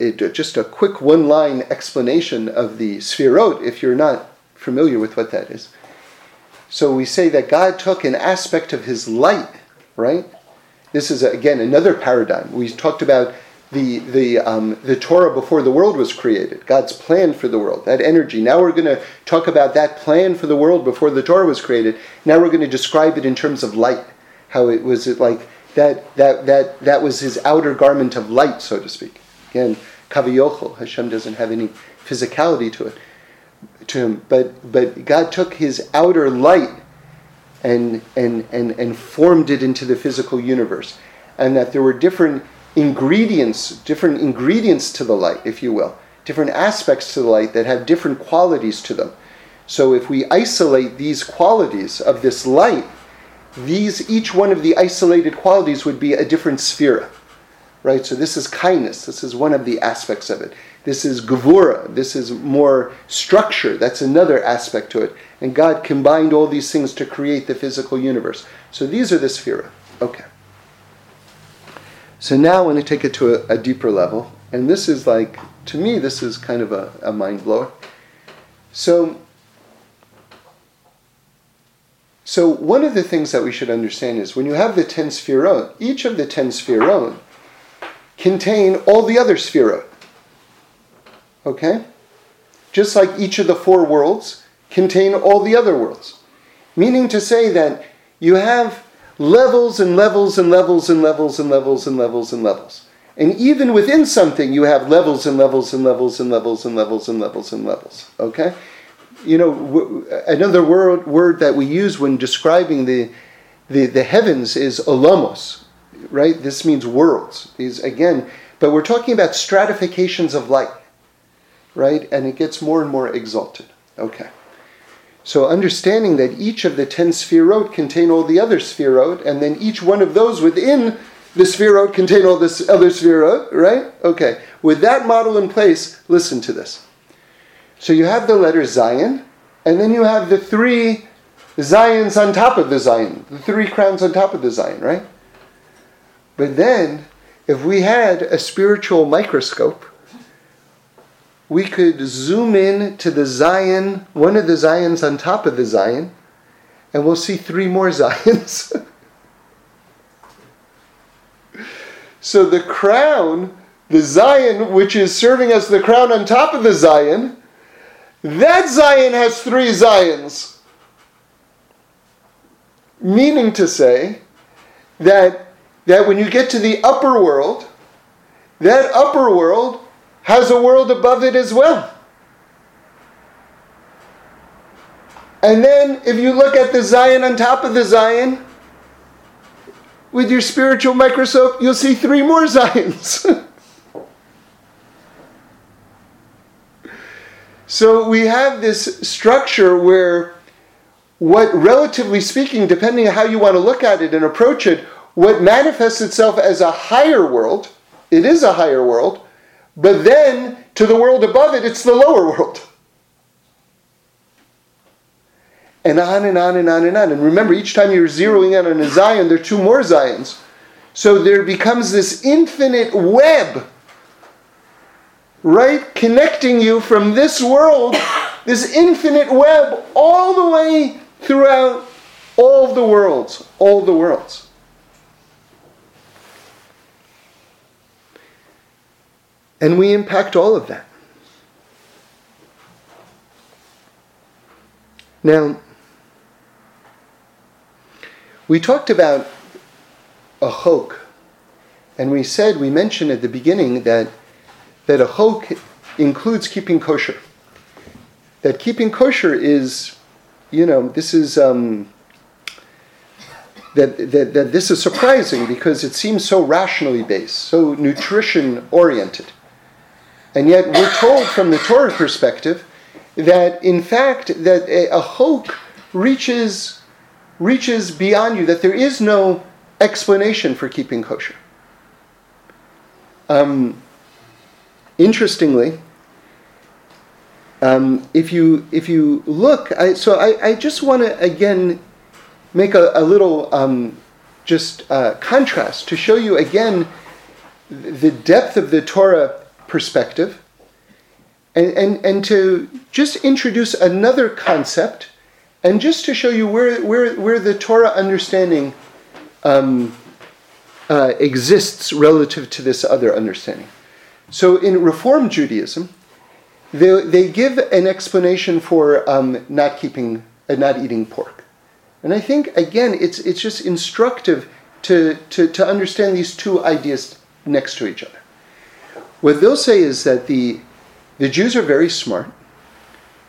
[SPEAKER 1] it, just a quick one line explanation of the Sfirot, if you're not familiar with what that is. So, we say that God took an aspect of his light, right? This is, again, another paradigm. We talked about the, the, um, the Torah before the world was created, God's plan for the world, that energy. Now we're going to talk about that plan for the world before the Torah was created. Now we're going to describe it in terms of light, how it was it like that, that, that, that was his outer garment of light, so to speak. Again, Kaviyochel, Hashem doesn't have any physicality to it, to him, but, but God took his outer light and, and, and, and formed it into the physical universe. And that there were different ingredients, different ingredients to the light, if you will, different aspects to the light that have different qualities to them. So if we isolate these qualities of this light, these each one of the isolated qualities would be a different sphere. Right? So this is kindness. This is one of the aspects of it. This is gevura. This is more structure. That's another aspect to it. And God combined all these things to create the physical universe. So these are the sphere. Okay. So now I want to take it to a, a, deeper level. And this is like, to me, this is kind of a, a mind blower. So, so one of the things that we should understand is when you have the ten sphirot, each of the ten sphirot contain all the other sphirot. Okay? Just like each of the four worlds contain all the other worlds. Meaning to say that you have levels and levels and levels and levels and levels and levels and levels. And even within something, you have levels and levels and levels and levels and levels and levels and levels. Okay? You know, another word, word that we use when describing the, the, the heavens is olamos, right? This means worlds. These, again, but we're talking about stratifications of light, right? And it gets more and more exalted. Okay. So understanding that each of the ten sphirot contain all the other sphirot, and then each one of those within the sphirot contain all this other sphirot, right? Okay. With that model in place, listen to this. So you have the letter Zayin, and then you have the three Zayins on top of the Zayin, the three crowns on top of the Zayin, right? But then, if we had a spiritual microscope, we could zoom in to the Zayin, one of the Zayins on top of the Zayin, and we'll see three more Zayins. so the crown, the Zayin, which is serving as the crown on top of the Zayin, that Zayin has three Zayins. Meaning to say that, that when you get to the upper world, that upper world has a world above it as well. And then if you look at the Zayin on top of the Zayin, with your spiritual microscope, you'll see three more Zayins. so we have this structure where what, relatively speaking, depending on how you want to look at it and approach it, what manifests itself as a higher world, it is a higher world, but then to the world above it, it's the lower world. And on and on and on and on. And remember, each time you're zeroing in on a Zayin, there are two more Zayins. So there becomes this infinite web, right? Connecting you from this world, this infinite web, all the way throughout all the worlds, all the worlds. And we impact all of that. Now, we talked about a chok, and we said, we mentioned at the beginning that, that a chok includes keeping kosher. That keeping kosher is, you know, this is, um, that, that, that this is surprising because it seems so rationally based, so nutrition oriented. And yet we're told from the Torah perspective that in fact that a, a chok reaches reaches beyond you, that there is no explanation for keeping kosher. Um, interestingly, um, if you if you look, I, so I, I just want to again make a, a little um, just uh, contrast to show you again the depth of the Torah perspective, and, and, and to just introduce another concept, and just to show you where, where, where the Torah understanding um, uh, exists relative to this other understanding. So in Reform Judaism, they, they give an explanation for um, not keeping, uh, not eating pork. And I think, again, it's, it's just instructive to, to, to understand these two ideas next to each other. What they'll say is that the, the Jews are very smart.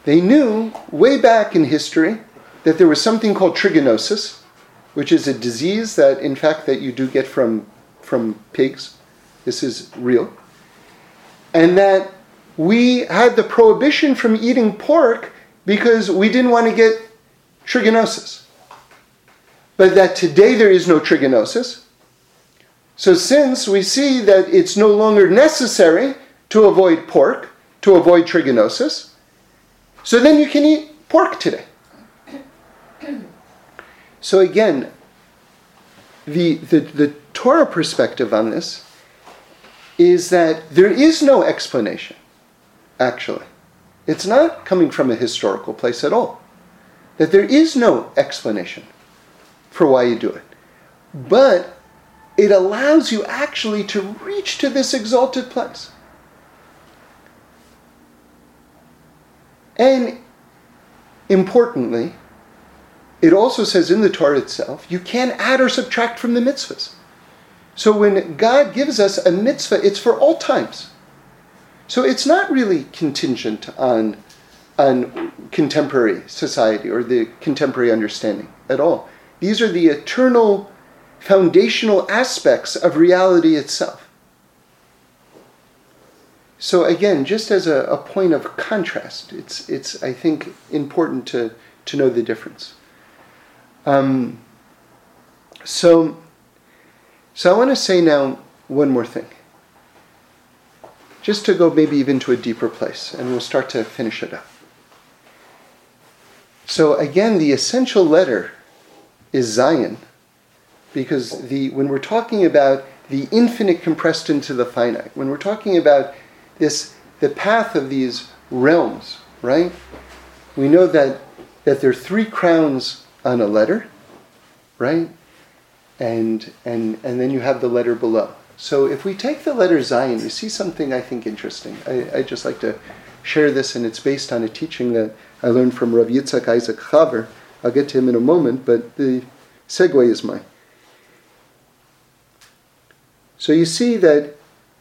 [SPEAKER 1] They knew way back in history that there was something called trichinosis, which is a disease that, in fact, that you do get from, from pigs. This is real. And that we had the prohibition from eating pork because we didn't want to get trichinosis but that today there is no trichinosis. So, since we see that it's no longer necessary to avoid pork, to avoid trichinosis, so then you can eat pork today. So, again, the, the, the Torah perspective on this is that there is no explanation, actually. It's not coming from a historical place at all. That there is no explanation for why you do it. But it allows you actually to reach to this exalted place. And importantly, it also says in the Torah itself, you can't add or subtract from the mitzvahs. So when God gives us a mitzvah, it's for all times. So it's not really contingent on, on contemporary society or the contemporary understanding at all. These are the eternal, foundational aspects of reality itself. So again, just as a, a point of contrast, it's, it's I think, important to, to know the difference. Um, so, so I want to say now one more thing. Just to go maybe even to a deeper place, and we'll start to finish it up. So again, the essential letter is Zayin. Because the, when we're talking about the infinite compressed into the finite, when we're talking about this, the path of these realms, right? We know that, that there are three crowns on a letter, right? And, and, and then you have the letter below. So if we take the letter Zayin, you see something I think interesting. I, I just like to share this, and it's based on a teaching that I learned from Rav Yitzhak Isaac Chaver, I'll get to him in a moment, but the segue is mine. So you see that,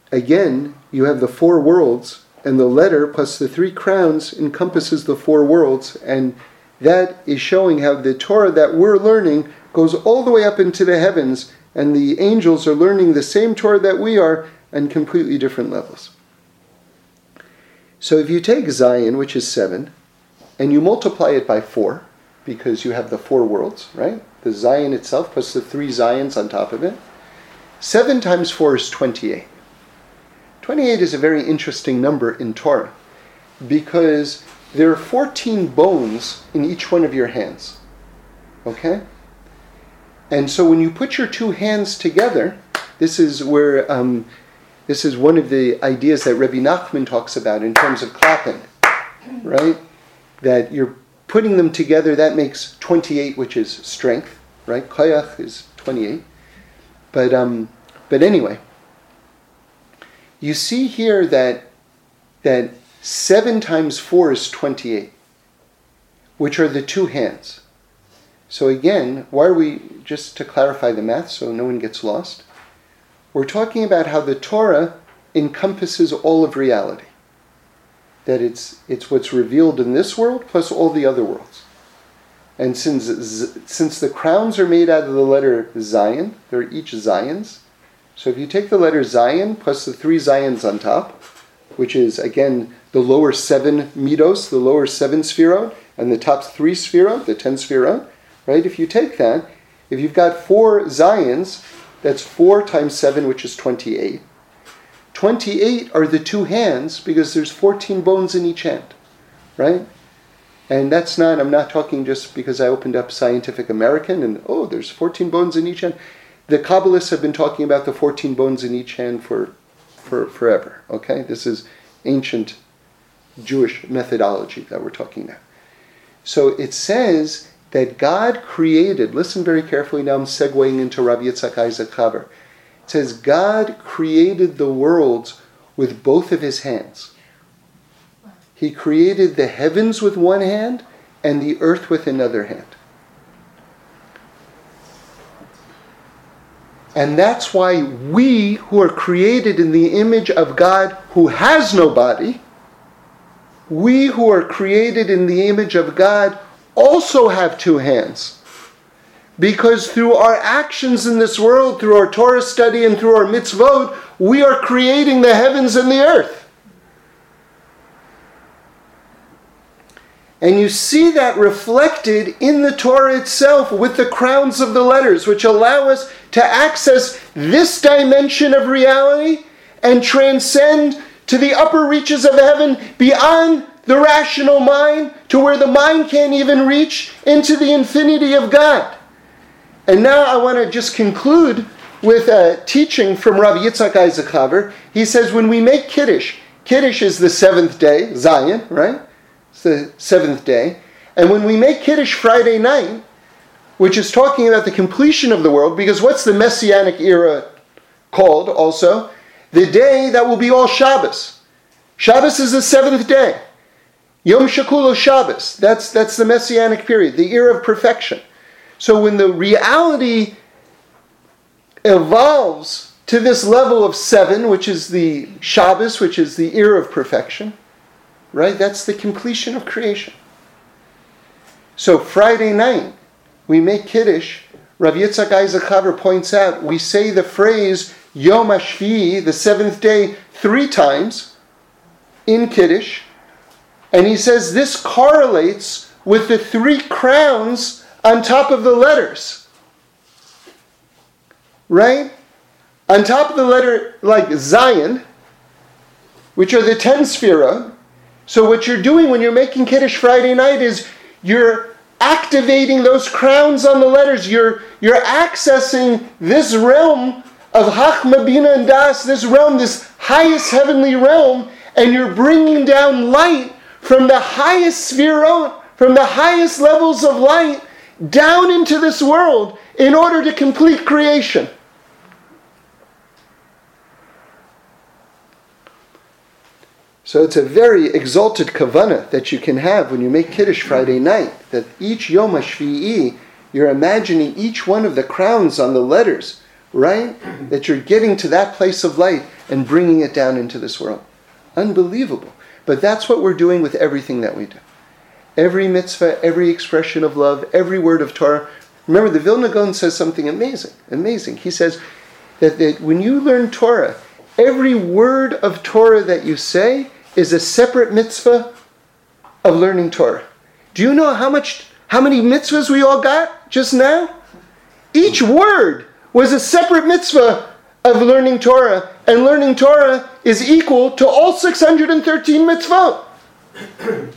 [SPEAKER 1] again, you have the four worlds, and the letter plus the three crowns encompasses the four worlds, and that is showing how the Torah that we're learning goes all the way up into the heavens, and the angels are learning the same Torah that we are on completely different levels. So if you take Zayin, which is seven, and you multiply it by four, because you have the four worlds, right? The Zayin itself plus the three Zayins on top of it. 7 times 4 is 28. 28 is a very interesting number in Torah because there are 14 bones in each one of your hands. Okay? And so when you put your two hands together, this is where um, this is one of the ideas that Rabbi Nachman talks about in terms of clapping, right? That you're putting them together, that makes 28, which is strength, right? Koyach is 28. But, um, but anyway, you see here that, that 7 times 4 is 28, which are the two hands. So again, why are we, just to clarify the math so no one gets lost, we're talking about how the Torah encompasses all of reality that it's, it's what's revealed in this world plus all the other worlds. And since, since the crowns are made out of the letter Zayin, they're each Zayins. So if you take the letter Zayin plus the three Zayins on top, which is again the lower seven midos, the lower seven sphirot, and the top three sphirot, the ten sphirot, right? If you take that, if you've got four Zayins, that's four times seven, which is 28. 28 are the two hands because there's 14 bones in each hand, right? And that's not, I'm not talking just because I opened up Scientific American and, oh, there's 14 bones in each hand. The Kabbalists have been talking about the 14 bones in each hand for, for forever, okay? This is ancient Jewish methodology that we're talking now. So it says that God created, listen very carefully now, I'm segueing into Rabbi Yitzhak Isaac Chaver. It says, God created the worlds with both of his hands. He created the heavens with one hand and the earth with another hand. And that's why we, who are created in the image of God who has no body, we who are created in the image of God also have two hands. Because through our actions in this world, through our Torah study and through our mitzvot, we are creating the heavens and the earth. And you see that reflected in the Torah itself with the crowns of the letters, which allow us to access this dimension of reality and transcend to the upper reaches of heaven beyond the rational mind to where the mind can't even reach into the infinity of God. And now I want to just conclude with a teaching from Rabbi Yitzhak Isaac Chaver. He says, when we make Kiddush, Kiddush is the seventh day, Zayin, right? The seventh day. And when we make Kiddush Friday night, which is talking about the completion of the world, because what's the Messianic era called also? The day that will be all Shabbos. Shabbos is the seventh day. Yom Shakulo Shabbos. That's, that's the Messianic period, the era of perfection. So when the reality evolves to this level of seven, which is the Shabbos, which is the era of perfection, right? That's the completion of creation. So Friday night, we make Kiddush. Rav Yitzhak Isaac Chaver points out, we say the phrase Yom HaShvi, the seventh day, three times in Kiddush. And he says this correlates with the three crowns on top of the letters. Right? On top of the letter like Zayin, which are the ten sphera. So what you're doing when you're making Kiddush Friday night is you're activating those crowns on the letters. You're, you're accessing this realm of Chachma Bina and Das, this realm, this highest heavenly realm, and you're bringing down light from the highest sphere, from the highest levels of light down into this world in order to complete creation. So it's a very exalted kavana that you can have when you make Kiddush Friday night. That each Yom HaShvi'i, you're imagining each one of the crowns on the letters, right? That you're getting to that place of light and bringing it down into this world. Unbelievable. But that's what we're doing with everything that we do every mitzvah, every expression of love, every word of Torah. Remember, the Vilna Gaon says something amazing, amazing. He says that, that when you learn Torah, every word of Torah that you say is a separate mitzvah of learning Torah. Do you know how much, how many mitzvahs we all got just now? Each word was a separate mitzvah of learning Torah, and learning Torah is equal to all 613 mitzvot.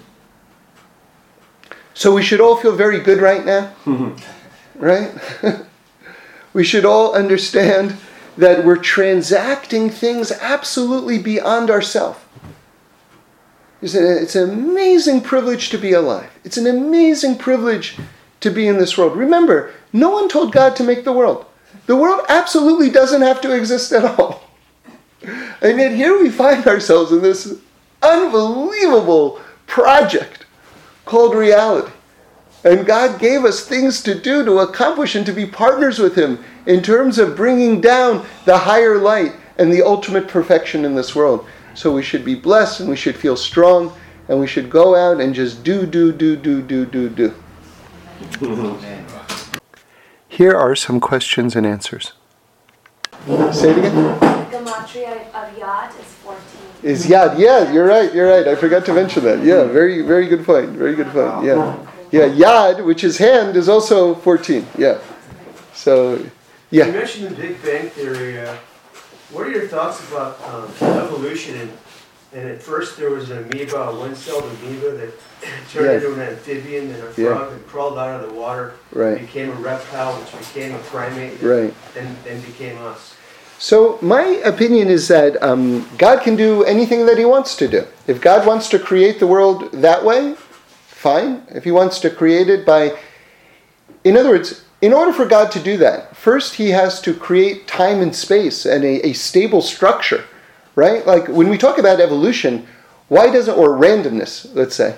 [SPEAKER 1] So we should all feel very good right now, mm-hmm. right? we should all understand that we're transacting things absolutely beyond ourselves. It's, an amazing privilege to be alive. It's an amazing privilege to be in this world. Remember, no one told God to make the world. The world absolutely doesn't have to exist at all. And yet here we find ourselves in this unbelievable project called reality. And God gave us things to do, to accomplish, and to be partners with Him in terms of bringing down the higher light and the ultimate perfection in this world. So we should be blessed and we should feel strong and we should go out and just do, do, do, do, do, do, do. Here are some questions and answers. Say it again.
[SPEAKER 2] The gematria of Yad is 14.
[SPEAKER 1] Is Yad? Yeah, you're right. You're right. I forgot to mention that. Yeah, very, very good point. Very good point. Yeah, yeah. Yad, which is hand, is also 14. Yeah. So, yeah.
[SPEAKER 3] You mentioned the Big Bang Theory. Uh, what are your thoughts about um, evolution? And, and at first there was an amoeba, a one-celled amoeba that turned
[SPEAKER 1] Yeah.
[SPEAKER 3] into an amphibian and a
[SPEAKER 1] Yeah.
[SPEAKER 3] frog and crawled out of the water,
[SPEAKER 1] Right.
[SPEAKER 3] became a reptile, which became a primate,
[SPEAKER 1] Right.
[SPEAKER 3] and then became us.
[SPEAKER 1] So my opinion is that um, God can do anything that He wants to do. If God wants to create the world that way, fine. If He wants to create it by, in other words, in order for God to do that, first He has to create time and space and a, a stable structure, right? Like when we talk about evolution, why doesn't or randomness, let's say,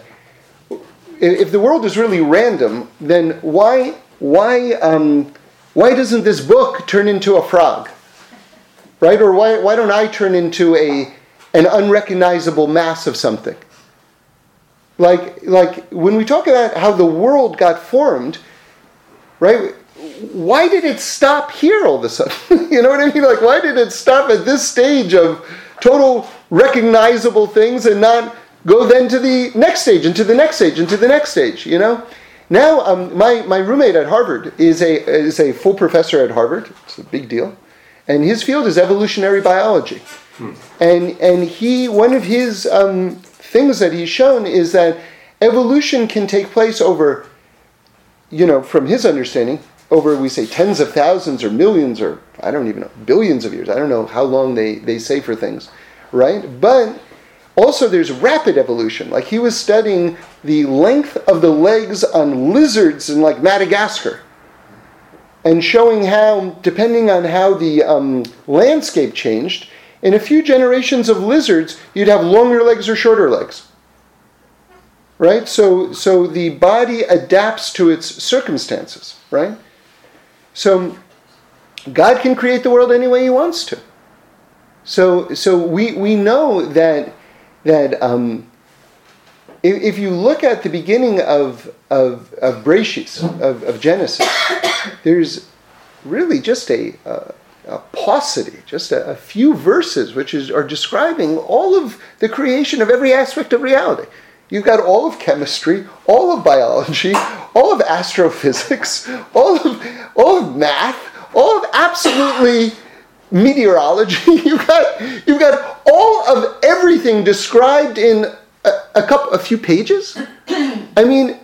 [SPEAKER 1] if the world is really random, then why why um, why doesn't this book turn into a frog? right? Or why, why don't I turn into a, an unrecognizable mass of something? Like, like when we talk about how the world got formed, right? Why did it stop here all of a sudden? you know what I mean? Like, why did it stop at this stage of total recognizable things and not go then to the next stage and to the next stage and to the next stage? You know? Now, um, my, my roommate at Harvard is a, is a full professor at Harvard. It's a big deal and his field is evolutionary biology. And and he one of his um, things that he's shown is that evolution can take place over, you know, from his understanding, over we say tens of thousands or millions or I don't even know billions of years. I don't know how long they they say for things, right? But also there's rapid evolution. Like he was studying the length of the legs on lizards in like Madagascar and showing how, depending on how the um, landscape changed, in a few generations of lizards, you'd have longer legs or shorter legs. Right? So, so the body adapts to its circumstances, right? So God can create the world any way He wants to. So, so we, we know that, that um, if, if you look at the beginning of, of, of Bereishis, of, of Genesis, there's really just a, a, a paucity, just a, a few verses which is, are describing all of the creation of every aspect of reality. You've got all of chemistry, all of biology, all of astrophysics, all of, all of math, all of absolutely meteorology. You've got, you've got all of everything described in a, a couple, a few pages. I mean,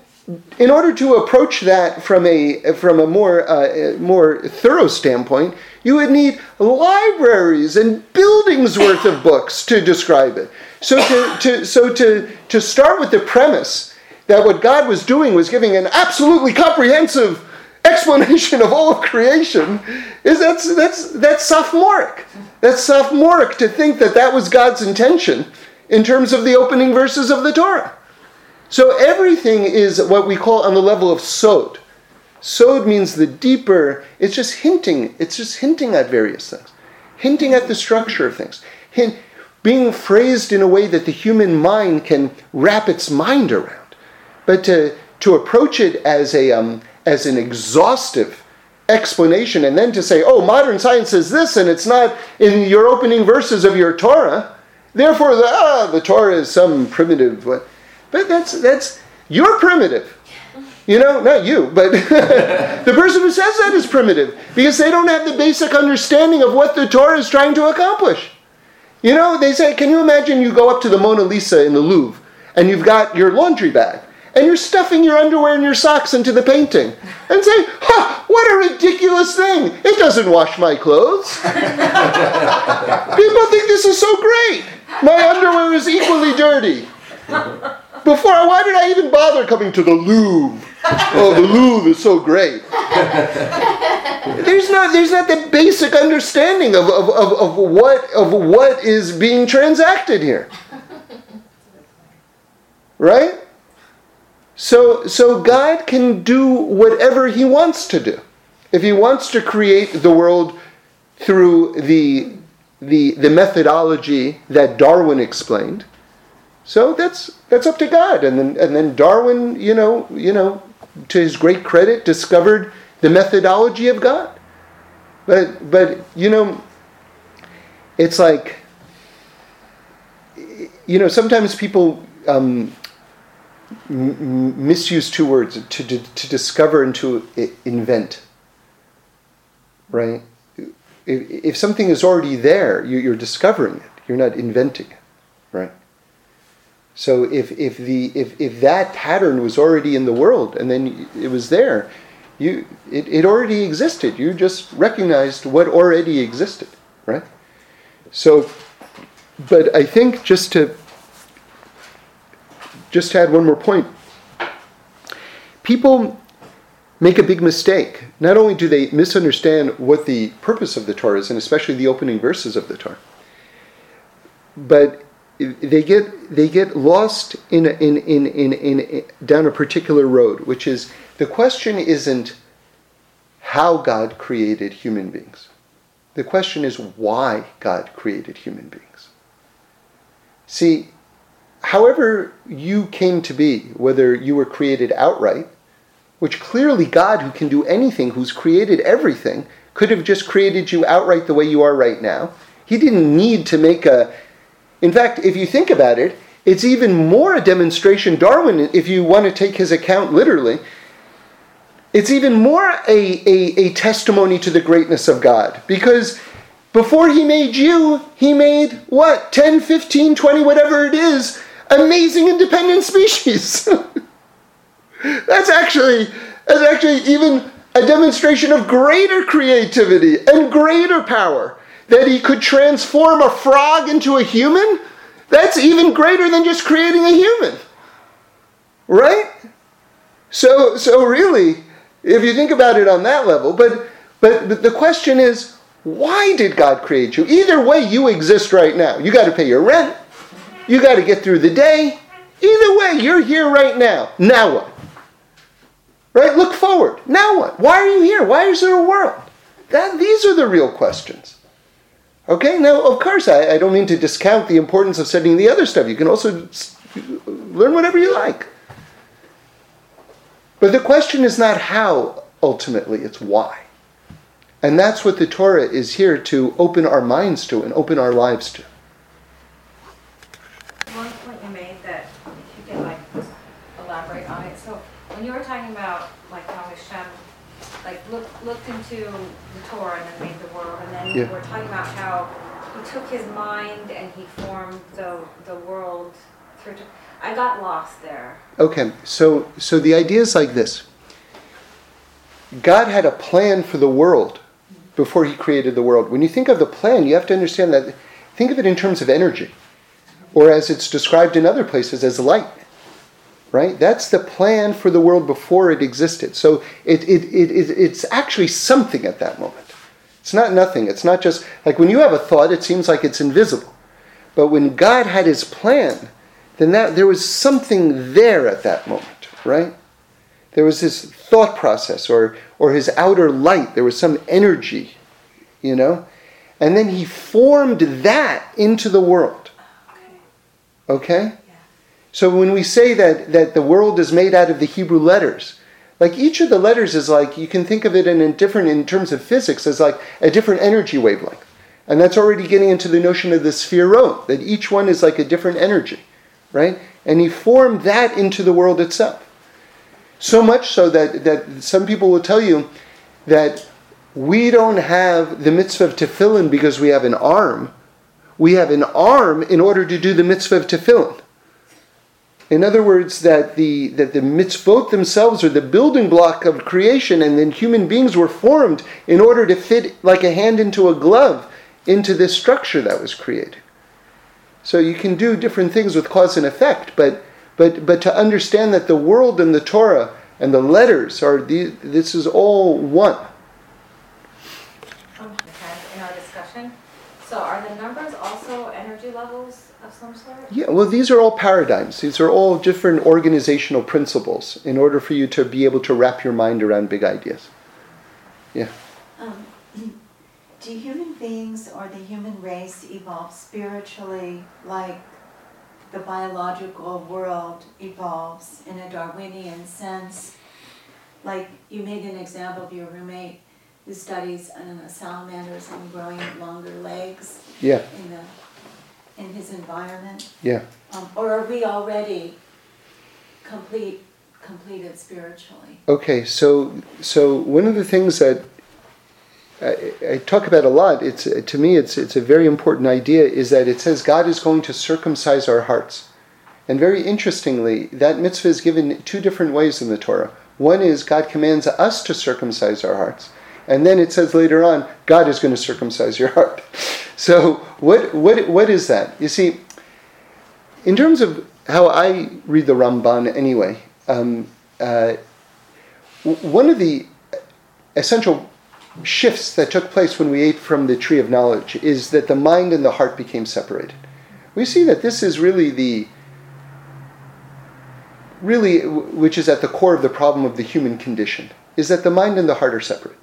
[SPEAKER 1] in order to approach that from a from a more uh, more thorough standpoint, you would need libraries and buildings worth of books to describe it. So to, to so to to start with the premise that what God was doing was giving an absolutely comprehensive explanation of all of creation is that's that's that's sophomoric. That's sophomoric to think that that was God's intention in terms of the opening verses of the Torah. So everything is what we call on the level of sod. Sod means the deeper, it's just hinting, it's just hinting at various things, hinting at the structure of things, hint, being phrased in a way that the human mind can wrap its mind around. But to, to approach it as, a, um, as an exhaustive explanation and then to say, oh, modern science says this and it's not in your opening verses of your Torah, therefore the, ah, the Torah is some primitive. But that's that's you're primitive. You know, not you, but the person who says that is primitive because they don't have the basic understanding of what the Torah is trying to accomplish. You know, they say, can you imagine you go up to the Mona Lisa in the Louvre and you've got your laundry bag and you're stuffing your underwear and your socks into the painting and say, ha, what a ridiculous thing. It doesn't wash my clothes. People think this is so great. My underwear is equally dirty. Before, why did I even bother coming to the Louvre? Oh, the Louvre is so great. There's not, there's not the basic understanding of, of, of, of, what, of what is being transacted here. Right? So, so God can do whatever He wants to do. If He wants to create the world through the, the, the methodology that Darwin explained, so that's that's up to God. And then and then Darwin, you know, you know, to his great credit, discovered the methodology of God. But but you know, it's like you know sometimes people um, m- misuse two words to, to to discover and to invent. Right. if, if something is already there, you, you're discovering it. You're not inventing it? So if, if, the, if, if that pattern was already in the world and then it was there, you, it, it already existed. You just recognized what already existed, right? So, but I think just to just to add one more point, people make a big mistake. Not only do they misunderstand what the purpose of the Torah is, and especially the opening verses of the Torah, but they get they get lost in, in, in, in, in down a particular road, which is the question isn't how God created human beings. The question is why God created human beings. See, however you came to be, whether you were created outright, which clearly God, who can do anything, who's created everything, could have just created you outright the way you are right now. He didn't need to make a. In fact, if you think about it, it's even more a demonstration. Darwin, if you want to take his account literally, it's even more a, a, a testimony to the greatness of God. Because before he made you, he made what? 10, 15, 20, whatever it is, amazing independent species. that's actually that's actually even a demonstration of greater creativity and greater power. That he could transform a frog into a human, that's even greater than just creating a human. Right? So so really, if you think about it on that level, but but the question is, why did God create you? Either way, you exist right now. You got to pay your rent. You got to get through the day. Either way, you're here right now. Now what? Right? Look forward. Now what? Why are you here? Why is there a world? That, these are the real questions. Okay? Now, of course, I, I don't mean to discount the importance of studying the other stuff. You can also learn whatever you like. But the question is not how, ultimately, it's why. And that's what the Torah is here to open our minds to and open our lives to.
[SPEAKER 4] One point you made that, if you could like elaborate on it, so when you were talking about like how Hashem like looked, looked into the Torah and then made the and
[SPEAKER 1] Yeah.
[SPEAKER 4] we're talking about how he took his mind and he formed the, the world through, I got lost there.
[SPEAKER 1] Okay, so so the idea is like this. God had a plan for the world before he created the world. When you think of the plan, you have to understand that think of it in terms of energy or as it's described in other places as light. Right? That's the plan for the world before it existed. So it, it, it, it, it's actually something at that moment. It's not nothing. It's not just like when you have a thought, it seems like it's invisible. But when God had his plan, then that there was something there at that moment, right? There was this thought process or or his outer light, there was some energy, you know? And then he formed that into the world. Okay? So when we say that that the world is made out of the Hebrew letters, like each of the letters is like you can think of it in a different in terms of physics as like a different energy wavelength. And that's already getting into the notion of the sefirot, that each one is like a different energy right? And he formed that into the world itself. So much so that, that some people will tell you that we don't have the mitzvah of tefillin because we have an arm. We have an arm in order to do the mitzvah of tefillin. In other words, that the, that the mitzvot themselves are the building block of creation, and then human beings were formed in order to fit like a hand into a glove into this structure that was created. So you can do different things with cause and effect, but but but to understand that the world and the Torah and the letters are these, this is all one.
[SPEAKER 4] In our discussion. So are the numbers also energy levels of some sort?
[SPEAKER 1] Yeah, well, these are all paradigms. These are all different organizational principles in order for you to be able to wrap your mind around big ideas. Yeah.
[SPEAKER 5] Um, do human beings or the human race evolve spiritually like the biological world evolves in a Darwinian sense? Like you made an example of your roommate who studies I don't know, salamanders and growing longer legs
[SPEAKER 1] Yeah.
[SPEAKER 5] in the in his environment.
[SPEAKER 1] Yeah.
[SPEAKER 5] Um, or are we already complete completed spiritually?
[SPEAKER 1] Okay, so so one of the things that I, I talk about a lot. It's to me, it's it's a very important idea. Is that it says God is going to circumcise our hearts, and very interestingly, that mitzvah is given two different ways in the Torah. One is God commands us to circumcise our hearts, and then it says later on, God is going to circumcise your heart. So what what what is that? You see, in terms of how I read the Ramban anyway, um, uh, one of the essential shifts that took place when we ate from the tree of knowledge is that the mind and the heart became separated. We see that this is really the really which is at the core of the problem of the human condition is that the mind and the heart are separate.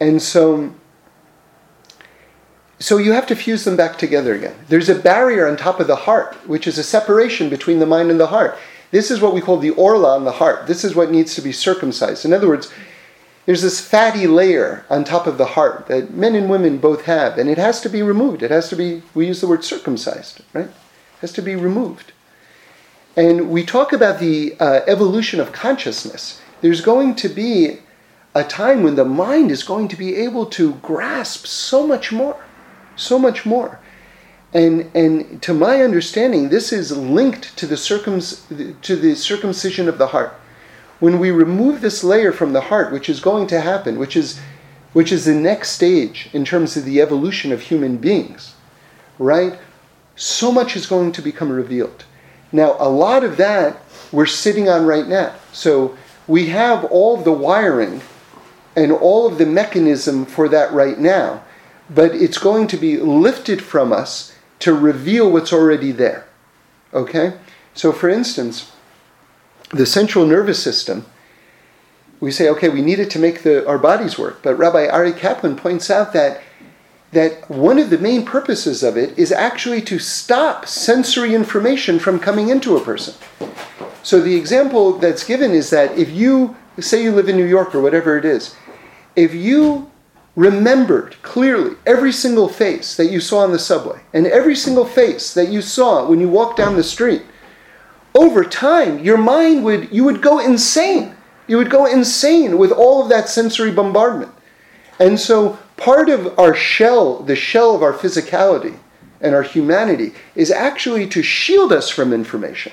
[SPEAKER 1] And so so you have to fuse them back together again. There's a barrier on top of the heart, which is a separation between the mind and the heart. This is what we call the orla on the heart. This is what needs to be circumcised. In other words, there's this fatty layer on top of the heart that men and women both have, and it has to be removed. It has to be, we use the word circumcised, right? It has to be removed. And we talk about the uh, evolution of consciousness. There's going to be a time when the mind is going to be able to grasp so much more, so much more. And, and to my understanding, this is linked to the, circum- to the circumcision of the heart when we remove this layer from the heart, which is going to happen, which is, which is the next stage in terms of the evolution of human beings, right? So much is going to become revealed. Now, a lot of that we're sitting on right now. So we have all the wiring and all of the mechanism for that right now, but it's going to be lifted from us to reveal what's already there. Okay? So, for instance, the central nervous system, we say, okay, we need it to make the, our bodies work. But Rabbi Aryeh Kaplan points out that, that one of the main purposes of it is actually to stop sensory information from coming into a person. So the example that's given is that if you, say you live in New York or whatever it is, if you remembered clearly every single face that you saw on the subway and every single face that you saw when you walked down the street, over time, your mind would, you would go insane. You would go insane with all of that sensory bombardment. And so part of our shell, the shell of our physicality and our humanity, is actually to shield us from information.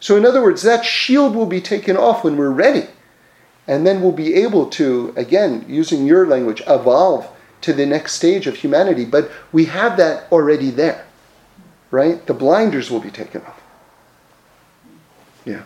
[SPEAKER 1] So, in other words, that shield will be taken off when we're ready. And then we'll be able to, again, using your language, evolve to the next stage of humanity. But we have that already there, right? The blinders will be taken off. Yeah.